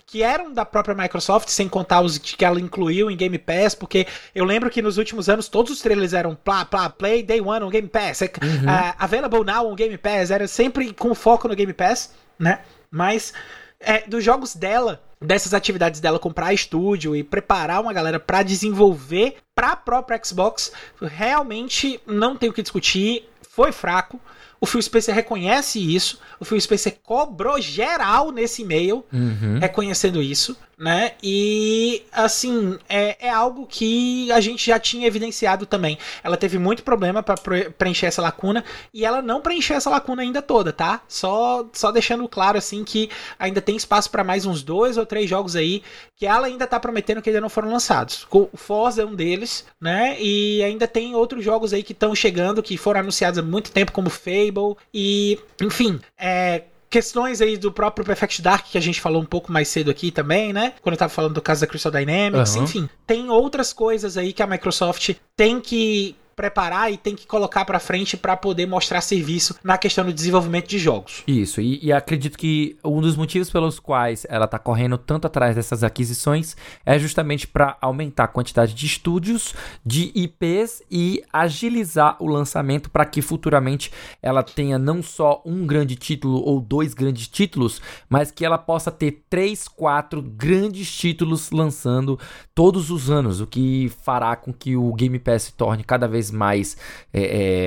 que eram da própria Microsoft, sem contar os que ela incluiu em Game Pass, porque eu lembro que nos últimos anos todos os trailers eram plá, plá, play day one on Game Pass, uhum. uh, available now on Game Pass, era sempre com foco no Game Pass, né? Mas é, dos jogos dela, dessas atividades dela, comprar estúdio e preparar uma galera para desenvolver para a própria Xbox, realmente não tem o que discutir, foi fraco. O Phil Spencer reconhece isso. O Phil Spencer cobrou geral nesse e-mail, uhum. reconhecendo isso né? E assim, é, é algo que a gente já tinha evidenciado também. Ela teve muito problema para preencher essa lacuna e ela não preencheu essa lacuna ainda toda, tá? Só, só deixando claro assim que ainda tem espaço para mais uns dois ou três jogos aí que ela ainda tá prometendo que ainda não foram lançados. O Forza é um deles, né? E ainda tem outros jogos aí que estão chegando que foram anunciados há muito tempo como Fable e, enfim, é questões aí do próprio Perfect Dark que a gente falou um pouco mais cedo aqui também, né? Quando eu tava falando do caso da Crystal Dynamics, uhum. enfim, tem outras coisas aí que a Microsoft tem que preparar e tem que colocar para frente para poder mostrar serviço na questão do desenvolvimento de jogos. Isso, e, e, acredito que um dos motivos pelos quais ela tá correndo tanto atrás dessas aquisições é justamente para aumentar a quantidade de estúdios, de IPs e agilizar o lançamento para que futuramente ela tenha não só um grande título ou dois grandes títulos, mas que ela possa ter três, quatro grandes títulos lançando todos os anos, o que fará com que o Game Pass se torne cada vez mais é,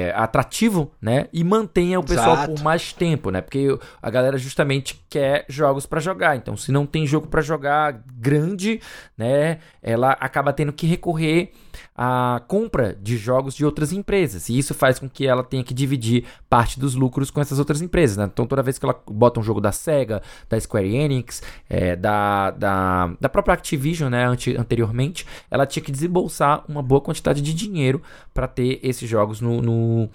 é, atrativo, né? E mantenha o pessoal Exato. por mais tempo, né? Porque a galera justamente quer jogos para jogar. Então, se não tem jogo para jogar grande, né? Ela acaba tendo que recorrer a compra de jogos de outras empresas. E isso faz com que ela tenha que dividir parte dos lucros com essas outras empresas. Né? Então, toda vez que ela bota um jogo da Sega, da Square Enix, é, da, da, da própria Activision né, anteriormente, ela tinha que desembolsar uma boa quantidade de dinheiro para ter esses jogos no, no,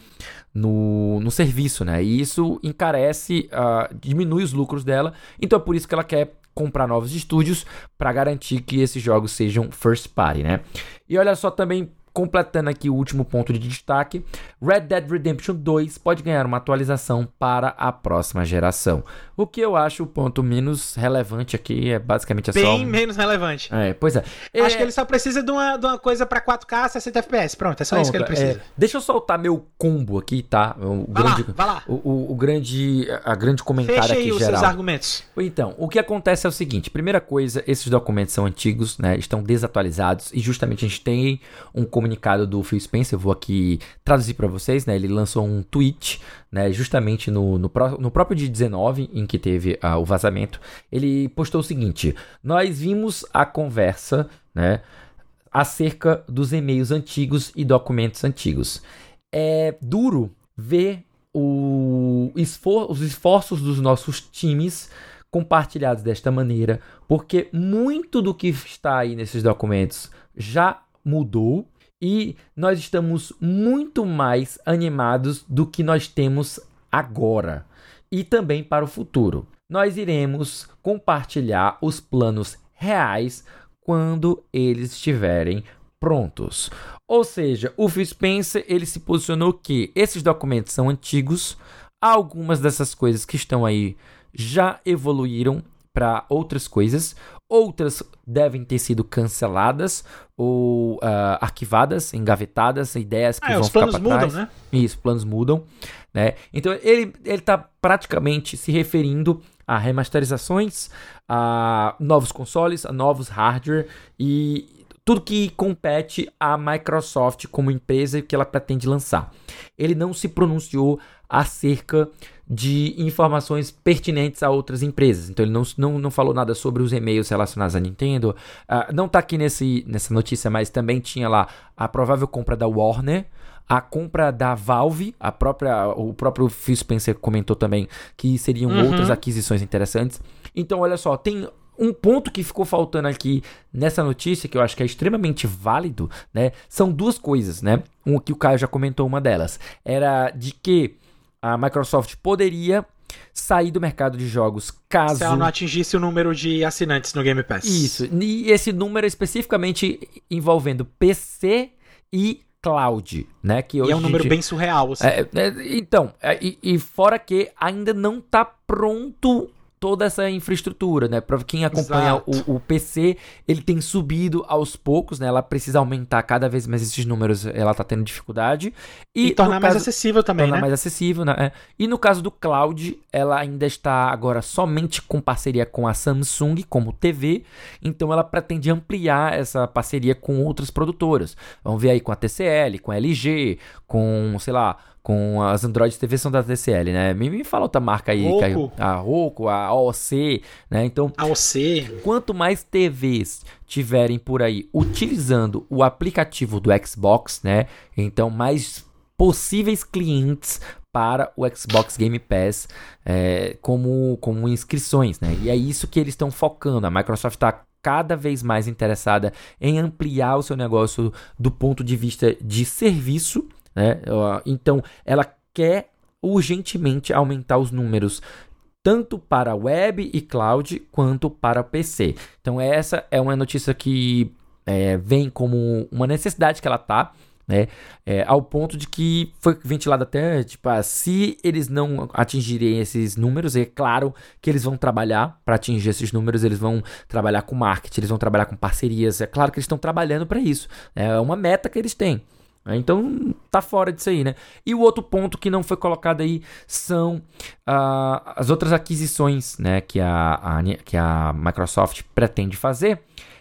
no, no, serviço. Né? E isso encarece, uh, diminui os lucros dela. Então, é por isso que ela quer comprar novos estúdios para garantir que esses jogos sejam first party, né? E olha só também completando aqui o último ponto de destaque, Red Dead Redemption 2 pode ganhar uma atualização para a próxima geração. O que eu acho o ponto menos relevante aqui é basicamente é Bem só. Bem menos relevante. É, pois é. Acho é... que ele só precisa de uma, de uma coisa para 4K, 60 FPS. Pronto, é só Pronto, isso que ele precisa. É... Deixa eu soltar meu combo aqui, tá? O vai grande, lá, vai lá. O, o, o, grande, a grande comentário Fecha aqui aí os geral. seus argumentos. Então, o que acontece é o seguinte: primeira coisa, esses documentos são antigos, né? Estão desatualizados e justamente a gente tem um comunicado do Phil Spencer, eu vou aqui traduzir para vocês, né? Ele lançou um tweet, né, justamente no, no, no próprio dia 19, em que teve uh, o vazamento. Ele postou o seguinte: Nós vimos a conversa, né, acerca dos e-mails antigos e documentos antigos. É duro ver esfor os esforços dos nossos times compartilhados desta maneira, porque muito do que está aí nesses documentos já mudou e nós estamos muito mais animados do que nós temos agora e também para o futuro. nós iremos compartilhar os planos reais quando eles estiverem prontos. Ou seja, o Phil Spencer ele se posicionou que esses documentos são antigos, algumas dessas coisas que estão aí já evoluíram para outras coisas, outras devem ter sido canceladas ou uh, arquivadas, engavetadas, ideias que é, vão os ficar planos para trás. mudam, né? Isso, planos mudam, né? Então ele ele está praticamente se referindo a remasterizações, a novos consoles, a novos hardware e tudo que compete à Microsoft como empresa que ela pretende lançar. Ele não se pronunciou acerca de informações pertinentes a outras empresas. Então ele não, não, não falou nada sobre os e-mails relacionados à Nintendo. Uh, não está aqui nesse, nessa notícia, mas também tinha lá a provável compra da Warner. A compra da Valve, a própria, o próprio Phil Spencer comentou também que seriam uhum. outras aquisições interessantes. Então, olha só, tem um ponto que ficou faltando aqui nessa notícia, que eu acho que é extremamente válido, né? São duas coisas, né? Um que o Caio já comentou uma delas. Era de que a Microsoft poderia sair do mercado de jogos caso. Se ela não atingisse o número de assinantes no Game Pass. Isso. E esse número é especificamente envolvendo PC e cloud, né? Que hoje e é um número bem surreal, assim. É, é, então, é, e, e, fora que ainda não está pronto toda essa infraestrutura, né? Para quem acompanha o, o, PC, ele tem subido aos poucos, né? Ela precisa aumentar cada vez mais esses números, ela tá tendo dificuldade. E, e tornar mais acessível também, tornar né? mais acessível, né? É. E no caso do cloud, ela ainda está agora somente com parceria com a Samsung como TV, então ela pretende ampliar essa parceria com outras produtoras. Vamos ver aí com a TCL, com a LG, com, sei lá, com as Android TV são da TCL, né? Me, me fala outra marca aí, Roku. a Roku, a OC, né? Então, AOC. Quanto mais TVs tiverem por aí utilizando o aplicativo do Xbox, né? Então, mais possíveis clientes para o Xbox Game Pass é, como, como inscrições, né? E é isso que eles estão focando. A Microsoft está cada vez mais interessada em ampliar o seu negócio do ponto de vista de serviço né? Então, ela quer urgentemente aumentar os números tanto para web e cloud quanto para PC. Então, essa é uma notícia que é, vem como uma necessidade que ela tá. Né? É, ao ponto de que foi ventilado até, tipo, ah, se eles não atingirem esses números, é claro que eles vão trabalhar para atingir esses números, eles vão trabalhar com marketing, eles vão trabalhar com parcerias, é claro que eles estão trabalhando para isso, né? é uma meta que eles têm. Né? Então tá fora disso aí, né? E o outro ponto que não foi colocado aí são uh, as outras aquisições, né? Que a, a, que a Microsoft pretende fazer.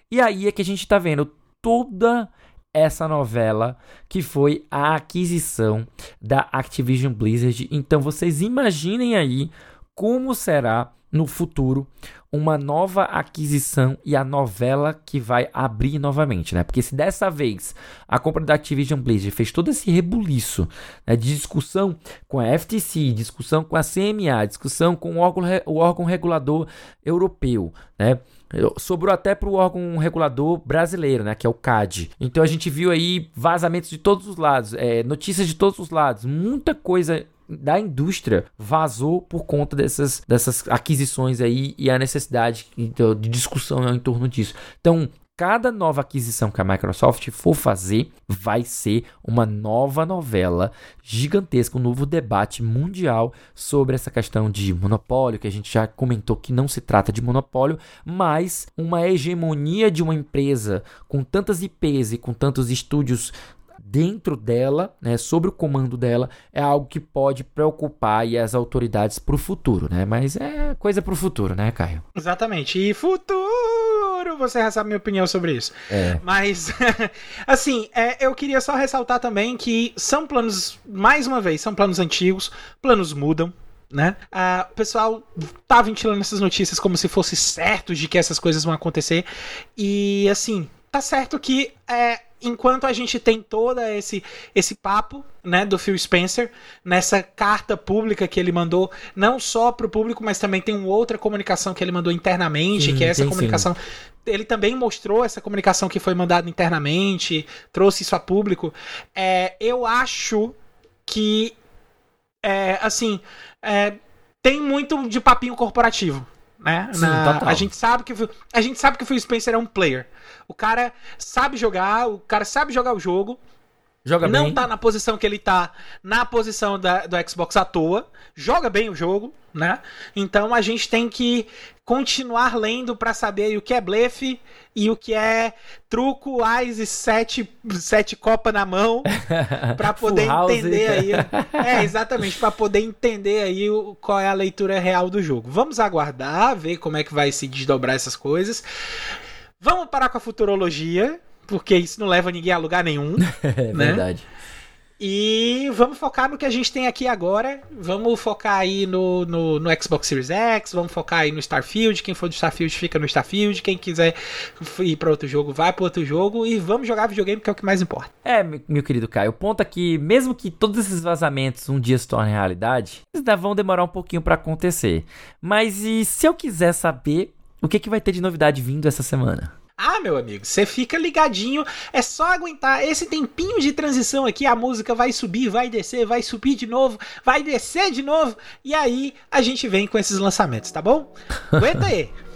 E aí é que a gente tá vendo toda essa novela que foi a aquisição da Activision Blizzard. Então vocês imaginem aí como será no futuro uma nova aquisição e a novela que vai abrir novamente, né? Porque se dessa vez a compra da Activision Blizzard fez todo esse rebuliço né, de discussão com a FTC, discussão com a CMA, discussão com o órgão, o órgão regulador europeu, né? Sobrou até para o órgão regulador brasileiro, né? Que é o CAD. Então a gente viu aí vazamentos de todos os lados, é, notícias de todos os lados, muita coisa da indústria vazou por conta dessas, dessas aquisições aí e a necessidade de, de discussão em torno disso. Então, cada nova aquisição que a Microsoft for fazer vai ser uma nova novela gigantesca, um novo debate mundial sobre essa questão de monopólio, que a gente já comentou que não se trata de monopólio, mas uma hegemonia de uma empresa com tantas IPs e com tantos estúdios dentro dela, né, sobre o comando dela, é algo que pode preocupar as autoridades para o futuro, né? Mas é coisa para o futuro, né, Caio? Exatamente. E futuro, você já sabe minha opinião sobre isso. É. Mas, [laughs] assim, é, eu queria só ressaltar também que são planos, mais uma vez, são planos antigos, planos mudam, né? Ah, o pessoal tá ventilando essas notícias como se fosse certo de que essas coisas vão acontecer. E assim, tá certo que é, enquanto a gente tem todo esse, esse papo né, do Phil Spencer, nessa carta pública que ele mandou, não só para o público, mas também tem uma outra comunicação que ele mandou internamente, sim, que é essa comunicação. Sim. Ele também mostrou essa comunicação que foi mandada internamente, trouxe isso a público. É, eu acho que, é, assim, é, tem muito de papinho corporativo. Né? Sim, Na, a gente sabe que a gente sabe que o Phil Spencer é um player. O cara sabe jogar, o cara sabe jogar o jogo. Joga não bem. tá na posição que ele tá na posição da, do Xbox à toa. Joga bem o jogo, né? Então a gente tem que continuar lendo para saber o que é blefe e o que é truco, Ice, sete, sete copa na mão, [laughs] para poder entender aí. [laughs] É, exatamente, para poder entender aí o, qual é a leitura real do jogo. Vamos aguardar, ver como é que vai se desdobrar essas coisas. Vamos parar com a futurologia, porque isso não leva ninguém a lugar nenhum. [laughs] é né? verdade. E vamos focar no que a gente tem aqui agora. Vamos focar aí no, no, no, Xbox Series X, vamos focar aí no Starfield. Quem for do Starfield fica no Starfield. Quem quiser ir para outro jogo, vai para outro jogo. E vamos jogar videogame, que é o que mais importa. É, meu querido Caio, o ponto aqui, é mesmo que todos esses vazamentos um dia se tornem realidade, eles ainda vão demorar um pouquinho para acontecer. Mas e se eu quiser saber o que, que vai ter de novidade vindo essa semana? Ah, meu amigo, você fica ligadinho, é só aguentar esse tempinho de transição aqui, a música vai subir, vai descer, vai subir de novo, vai descer de novo, e aí a gente vem com esses lançamentos, tá bom? Aguenta aí. [laughs]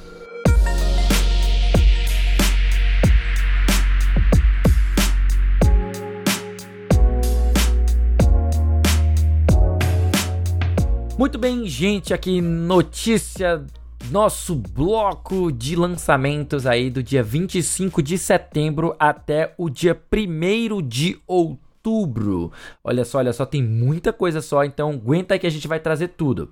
Muito bem, gente, aqui notícia nosso bloco de lançamentos aí do dia 25 de setembro até o dia 1 de outubro. Olha só, olha só, tem muita coisa só, então aguenta aí que a gente vai trazer tudo.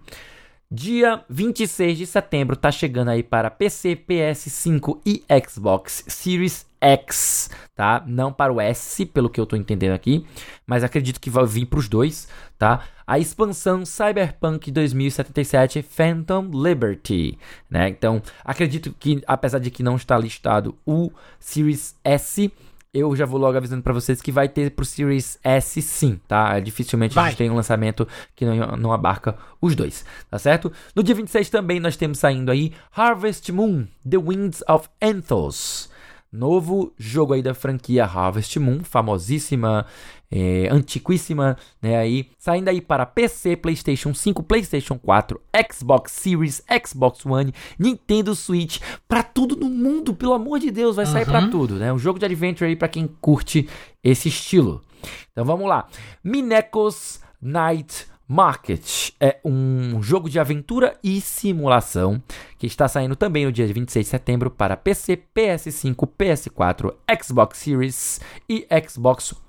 Dia 26 de setembro tá chegando aí para PC, PS5 e Xbox Series X, tá? Não para o S, pelo que eu tô entendendo aqui, mas acredito que vai vir para os dois, tá? A expansão Cyberpunk 2077 Phantom Liberty, né? Então, acredito que apesar de que não está listado o Series S, eu já vou logo avisando para vocês que vai ter pro Series S sim, tá? Dificilmente vai. a gente tem um lançamento que não, não abarca os dois, tá certo? No dia 26 também nós temos saindo aí Harvest Moon, The Winds of Enthos. Novo jogo aí da franquia Harvest Moon, famosíssima, é, antiquíssima, né? Aí, saindo aí para PC, PlayStation 5, PlayStation 4, Xbox Series, Xbox One, Nintendo Switch, para tudo no mundo, pelo amor de Deus, vai sair uhum. para tudo, né? Um jogo de adventure aí para quem curte esse estilo. Então vamos lá. Minecos Night Market é um jogo de aventura e simulação que está saindo também no dia 26 de setembro para PC, PS5, PS4, Xbox Series e Xbox One,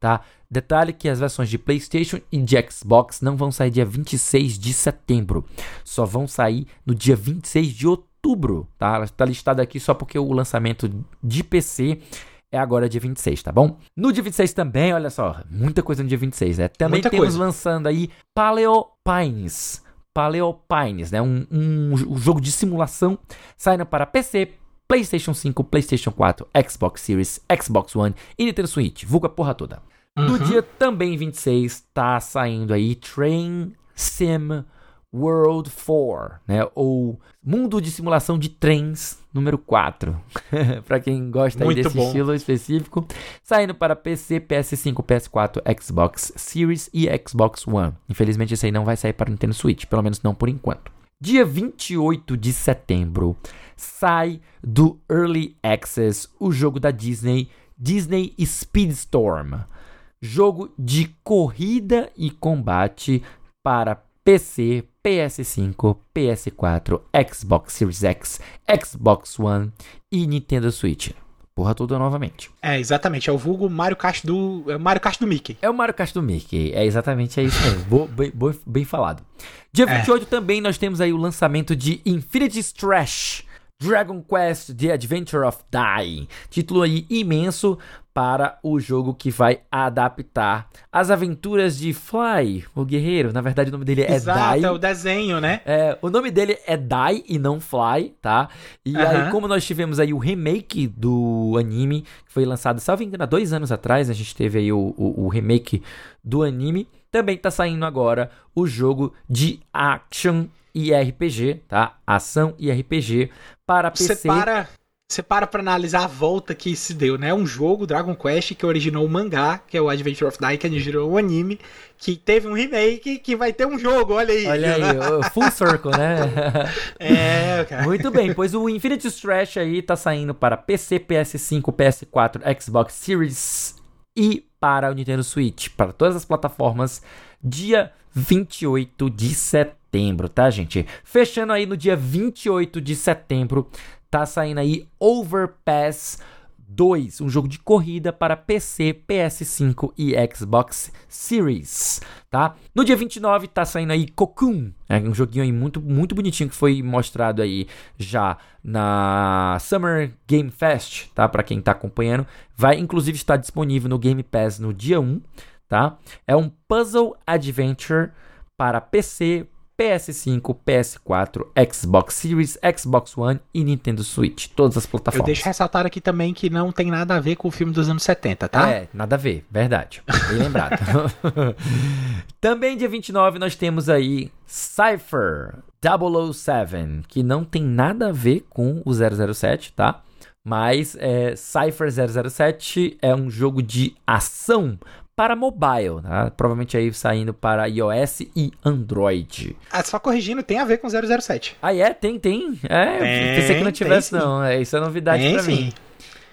tá? Detalhe que as versões de PlayStation e de Xbox não vão sair dia 26 de setembro, só vão sair no dia 26 de outubro, tá? Ela está listada aqui só porque o lançamento de PC é agora dia 26, tá bom? No dia 26 também, olha só, muita coisa no dia 26, né? Também muita temos coisa. lançando aí Paleo Pines. Paleo Pines, né? Um, um, um, jogo de simulação saindo para PC, PlayStation 5, PlayStation 4, Xbox Series, Xbox One e Nintendo Switch. Vulga porra toda. Uhum. No dia também 26 tá saindo aí Train Sim World 4, né? Ou Mundo de Simulação de Trens número 4. [laughs] para quem gosta desse bom. estilo específico, saindo para PC, PS5, PS4, Xbox Series e Xbox One. Infelizmente esse aí não vai sair para Nintendo Switch, pelo menos não por enquanto. Dia 28 de setembro sai do Early Access o jogo da Disney, Disney Speedstorm. Jogo de corrida e combate para PC, PS5, PS4, Xbox Series X, Xbox One e Nintendo Switch. Porra toda novamente. É, exatamente. É o vulgo Mario Kart do. É o Mario Kart do Mickey. É o Mario Kart do Mickey. É exatamente é isso mesmo. bo, bem, bem falado. Dia 28 é. também nós temos aí o lançamento de Infinity Strash. Dragon Quest The Adventure of Die. Título aí imenso para o jogo que vai adaptar as aventuras de Fly, o guerreiro. Na verdade, o nome dele é Exato, Dai. é o desenho, né? É, o nome dele é Dai e não Fly, tá? E aí, como nós tivemos aí o remake do anime, que foi lançado, salvo engano, há dois anos atrás, a gente teve aí o, o, o remake do anime. Também tá saindo agora o jogo de action e RPG, tá? Ação e RPG para PC. Separa você para pra analisar a volta que se deu, né? Um jogo, Dragon Quest, que originou o mangá, que é o Adventure of Night, que originou o anime, que teve um remake, que vai ter um jogo, olha aí. Olha aí, full circle, né? [laughs] é, cara. Muito bem, pois o Infinity Stretch aí tá saindo para PC, PS5, PS4, Xbox Series e para o Nintendo Switch, para todas as plataformas, dia 28 de setembro, tá, gente? Fechando aí no dia 28 de setembro, tá saindo aí Overpass 2, um jogo de corrida para PC, PS5 e Xbox Series, tá? No dia 29 tá saindo aí Cocoon, é um joguinho aí muito, muito bonitinho que foi mostrado aí já na Summer Game Fest, tá? Para quem tá acompanhando, vai inclusive estar disponível no Game Pass no dia 1, tá? É um puzzle adventure para PC, PS5, PS4, Xbox Series, Xbox One e Nintendo Switch, todas as plataformas. Eu deixo ressaltar aqui também que não tem nada a ver com o filme dos anos 70, tá? É, nada a ver, verdade. Bem lembrado. [laughs] também dia 29 nós temos aí Cypher 007, que não tem nada a ver com o 007, tá? Mas é, Cypher 007 é um jogo de ação para mobile, né? provavelmente aí saindo para iOS e Android. Ah, só corrigindo, tem a ver com 007. Ah, é? Tem, tem. É, tem, pensei que não tivesse, não. É, isso é novidade para mim.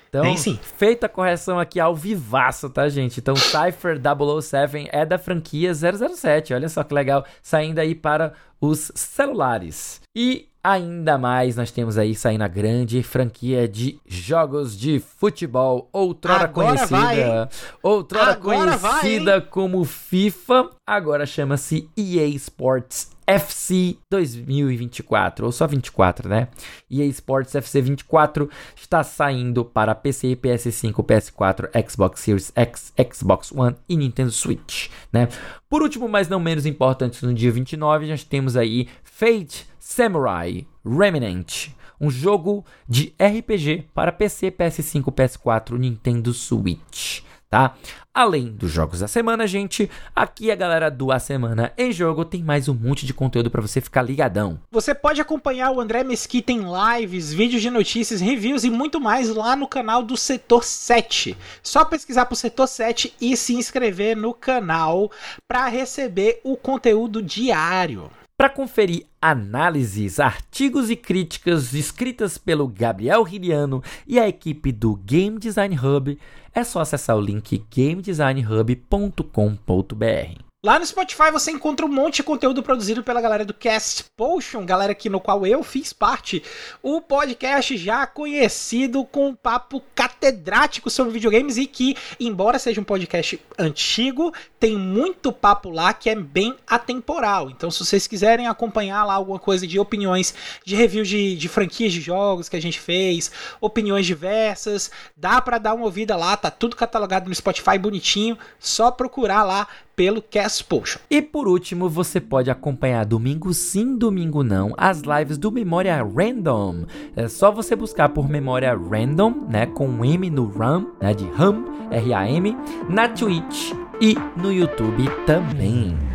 Então, Tem sim. feita a correção aqui ao vivaço, tá, gente? Então, [laughs] Cypher 007 é da franquia 007. Olha só que legal, saindo aí para os celulares. E Ainda mais, nós temos aí saindo a grande franquia de jogos de futebol, outrora agora conhecida, vai, outrora agora conhecida vai, como FIFA, agora chama-se EA Sports FC 2024, ou só 24, né? EA Sports FC 24 está saindo para PC, PS5, PS4, Xbox Series X, Xbox One e Nintendo Switch, né? Por último, mas não menos importante, no dia 29 nós temos aí Fate Samurai Remnant, um jogo de RPG para PC, PS5, PS4, Nintendo Switch, tá? Além dos jogos da semana, gente, aqui a galera do A Semana em Jogo tem mais um monte de conteúdo para você ficar ligadão. Você pode acompanhar o André Mesquita em lives, vídeos de notícias, reviews e muito mais lá no canal do Setor 7. Só pesquisar pro Setor 7 e se inscrever no canal para receber o conteúdo diário. Para conferir análises, artigos e críticas escritas pelo Gabriel Riliano e a equipe do Game Design Hub, é só acessar o link gamedesignhub.com.br. Lá no Spotify você encontra um monte de conteúdo produzido pela galera do Cast Potion, galera aqui no qual eu fiz parte. O podcast já conhecido com um papo catedrático sobre videogames e que, embora seja um podcast antigo, tem muito papo lá que é bem atemporal. Então, se vocês quiserem acompanhar lá alguma coisa de opiniões, de review de, de franquias de jogos que a gente fez, opiniões diversas, dá para dar uma ouvida lá, tá tudo catalogado no Spotify bonitinho, só procurar lá pelo Cast Potion. E por último, você pode acompanhar domingo sim, domingo não, as lives do Memória Random. É só você buscar por Memória Random, né, com um M no RAM, né, de RAM, R-A-M, na Twitch e no YouTube também.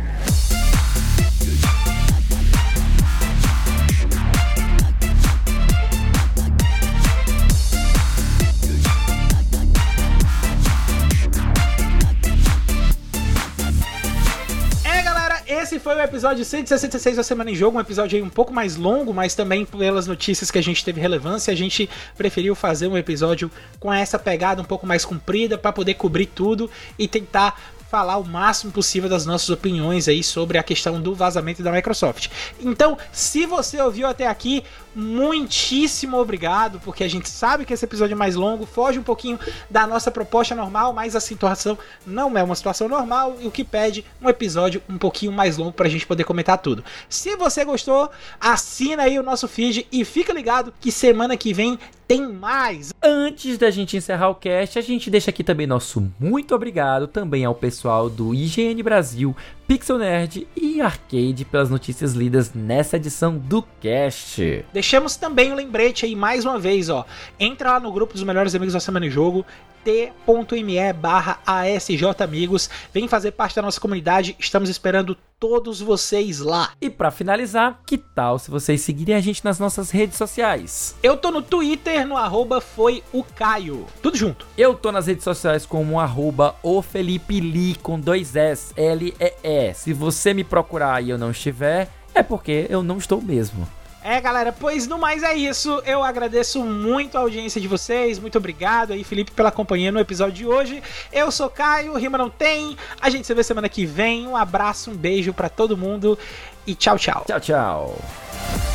Esse foi o episódio 166 da Semana em Jogo, um episódio aí um pouco mais longo, mas também pelas notícias que a gente teve relevância, a gente preferiu fazer um episódio com essa pegada um pouco mais comprida para poder cobrir tudo e tentar falar o máximo possível das nossas opiniões aí sobre a questão do vazamento da Microsoft. Então, se você ouviu até aqui, muitíssimo obrigado, porque a gente sabe que esse episódio é mais longo, foge um pouquinho da nossa proposta normal, mas a situação não é uma situação normal e o que pede um episódio um pouquinho mais longo para a gente poder comentar tudo. Se você gostou, assina aí o nosso feed e fica ligado que semana que vem tem mais. Antes da gente encerrar o cast, a gente deixa aqui também nosso muito obrigado também ao pessoal do IGN Brasil, Pixel Nerd e Arcade pelas notícias lidas nessa edição do cast. Deixamos também um lembrete aí mais uma vez, ó. Entra lá no grupo dos melhores amigos da Semana em Jogo, t.me barra asjamigos. Vem fazer parte da nossa comunidade, estamos esperando todos vocês lá. E para finalizar, que tal se vocês seguirem a gente nas nossas redes sociais? Eu tô no Twitter, no arroba foi o Caio. Tudo junto. Eu tô nas redes sociais como arroba o Felipe Li com dois S, L-E-E. Se você me procurar e eu não estiver, é porque eu não estou mesmo. É, galera, pois no mais é isso. Eu agradeço muito a audiência de vocês. Muito obrigado aí, Felipe, pela companhia no episódio de hoje. Eu sou Caio, Rima Não Tem. A gente se vê semana que vem. Um abraço, um beijo para todo mundo e tchau, tchau. Tchau, tchau.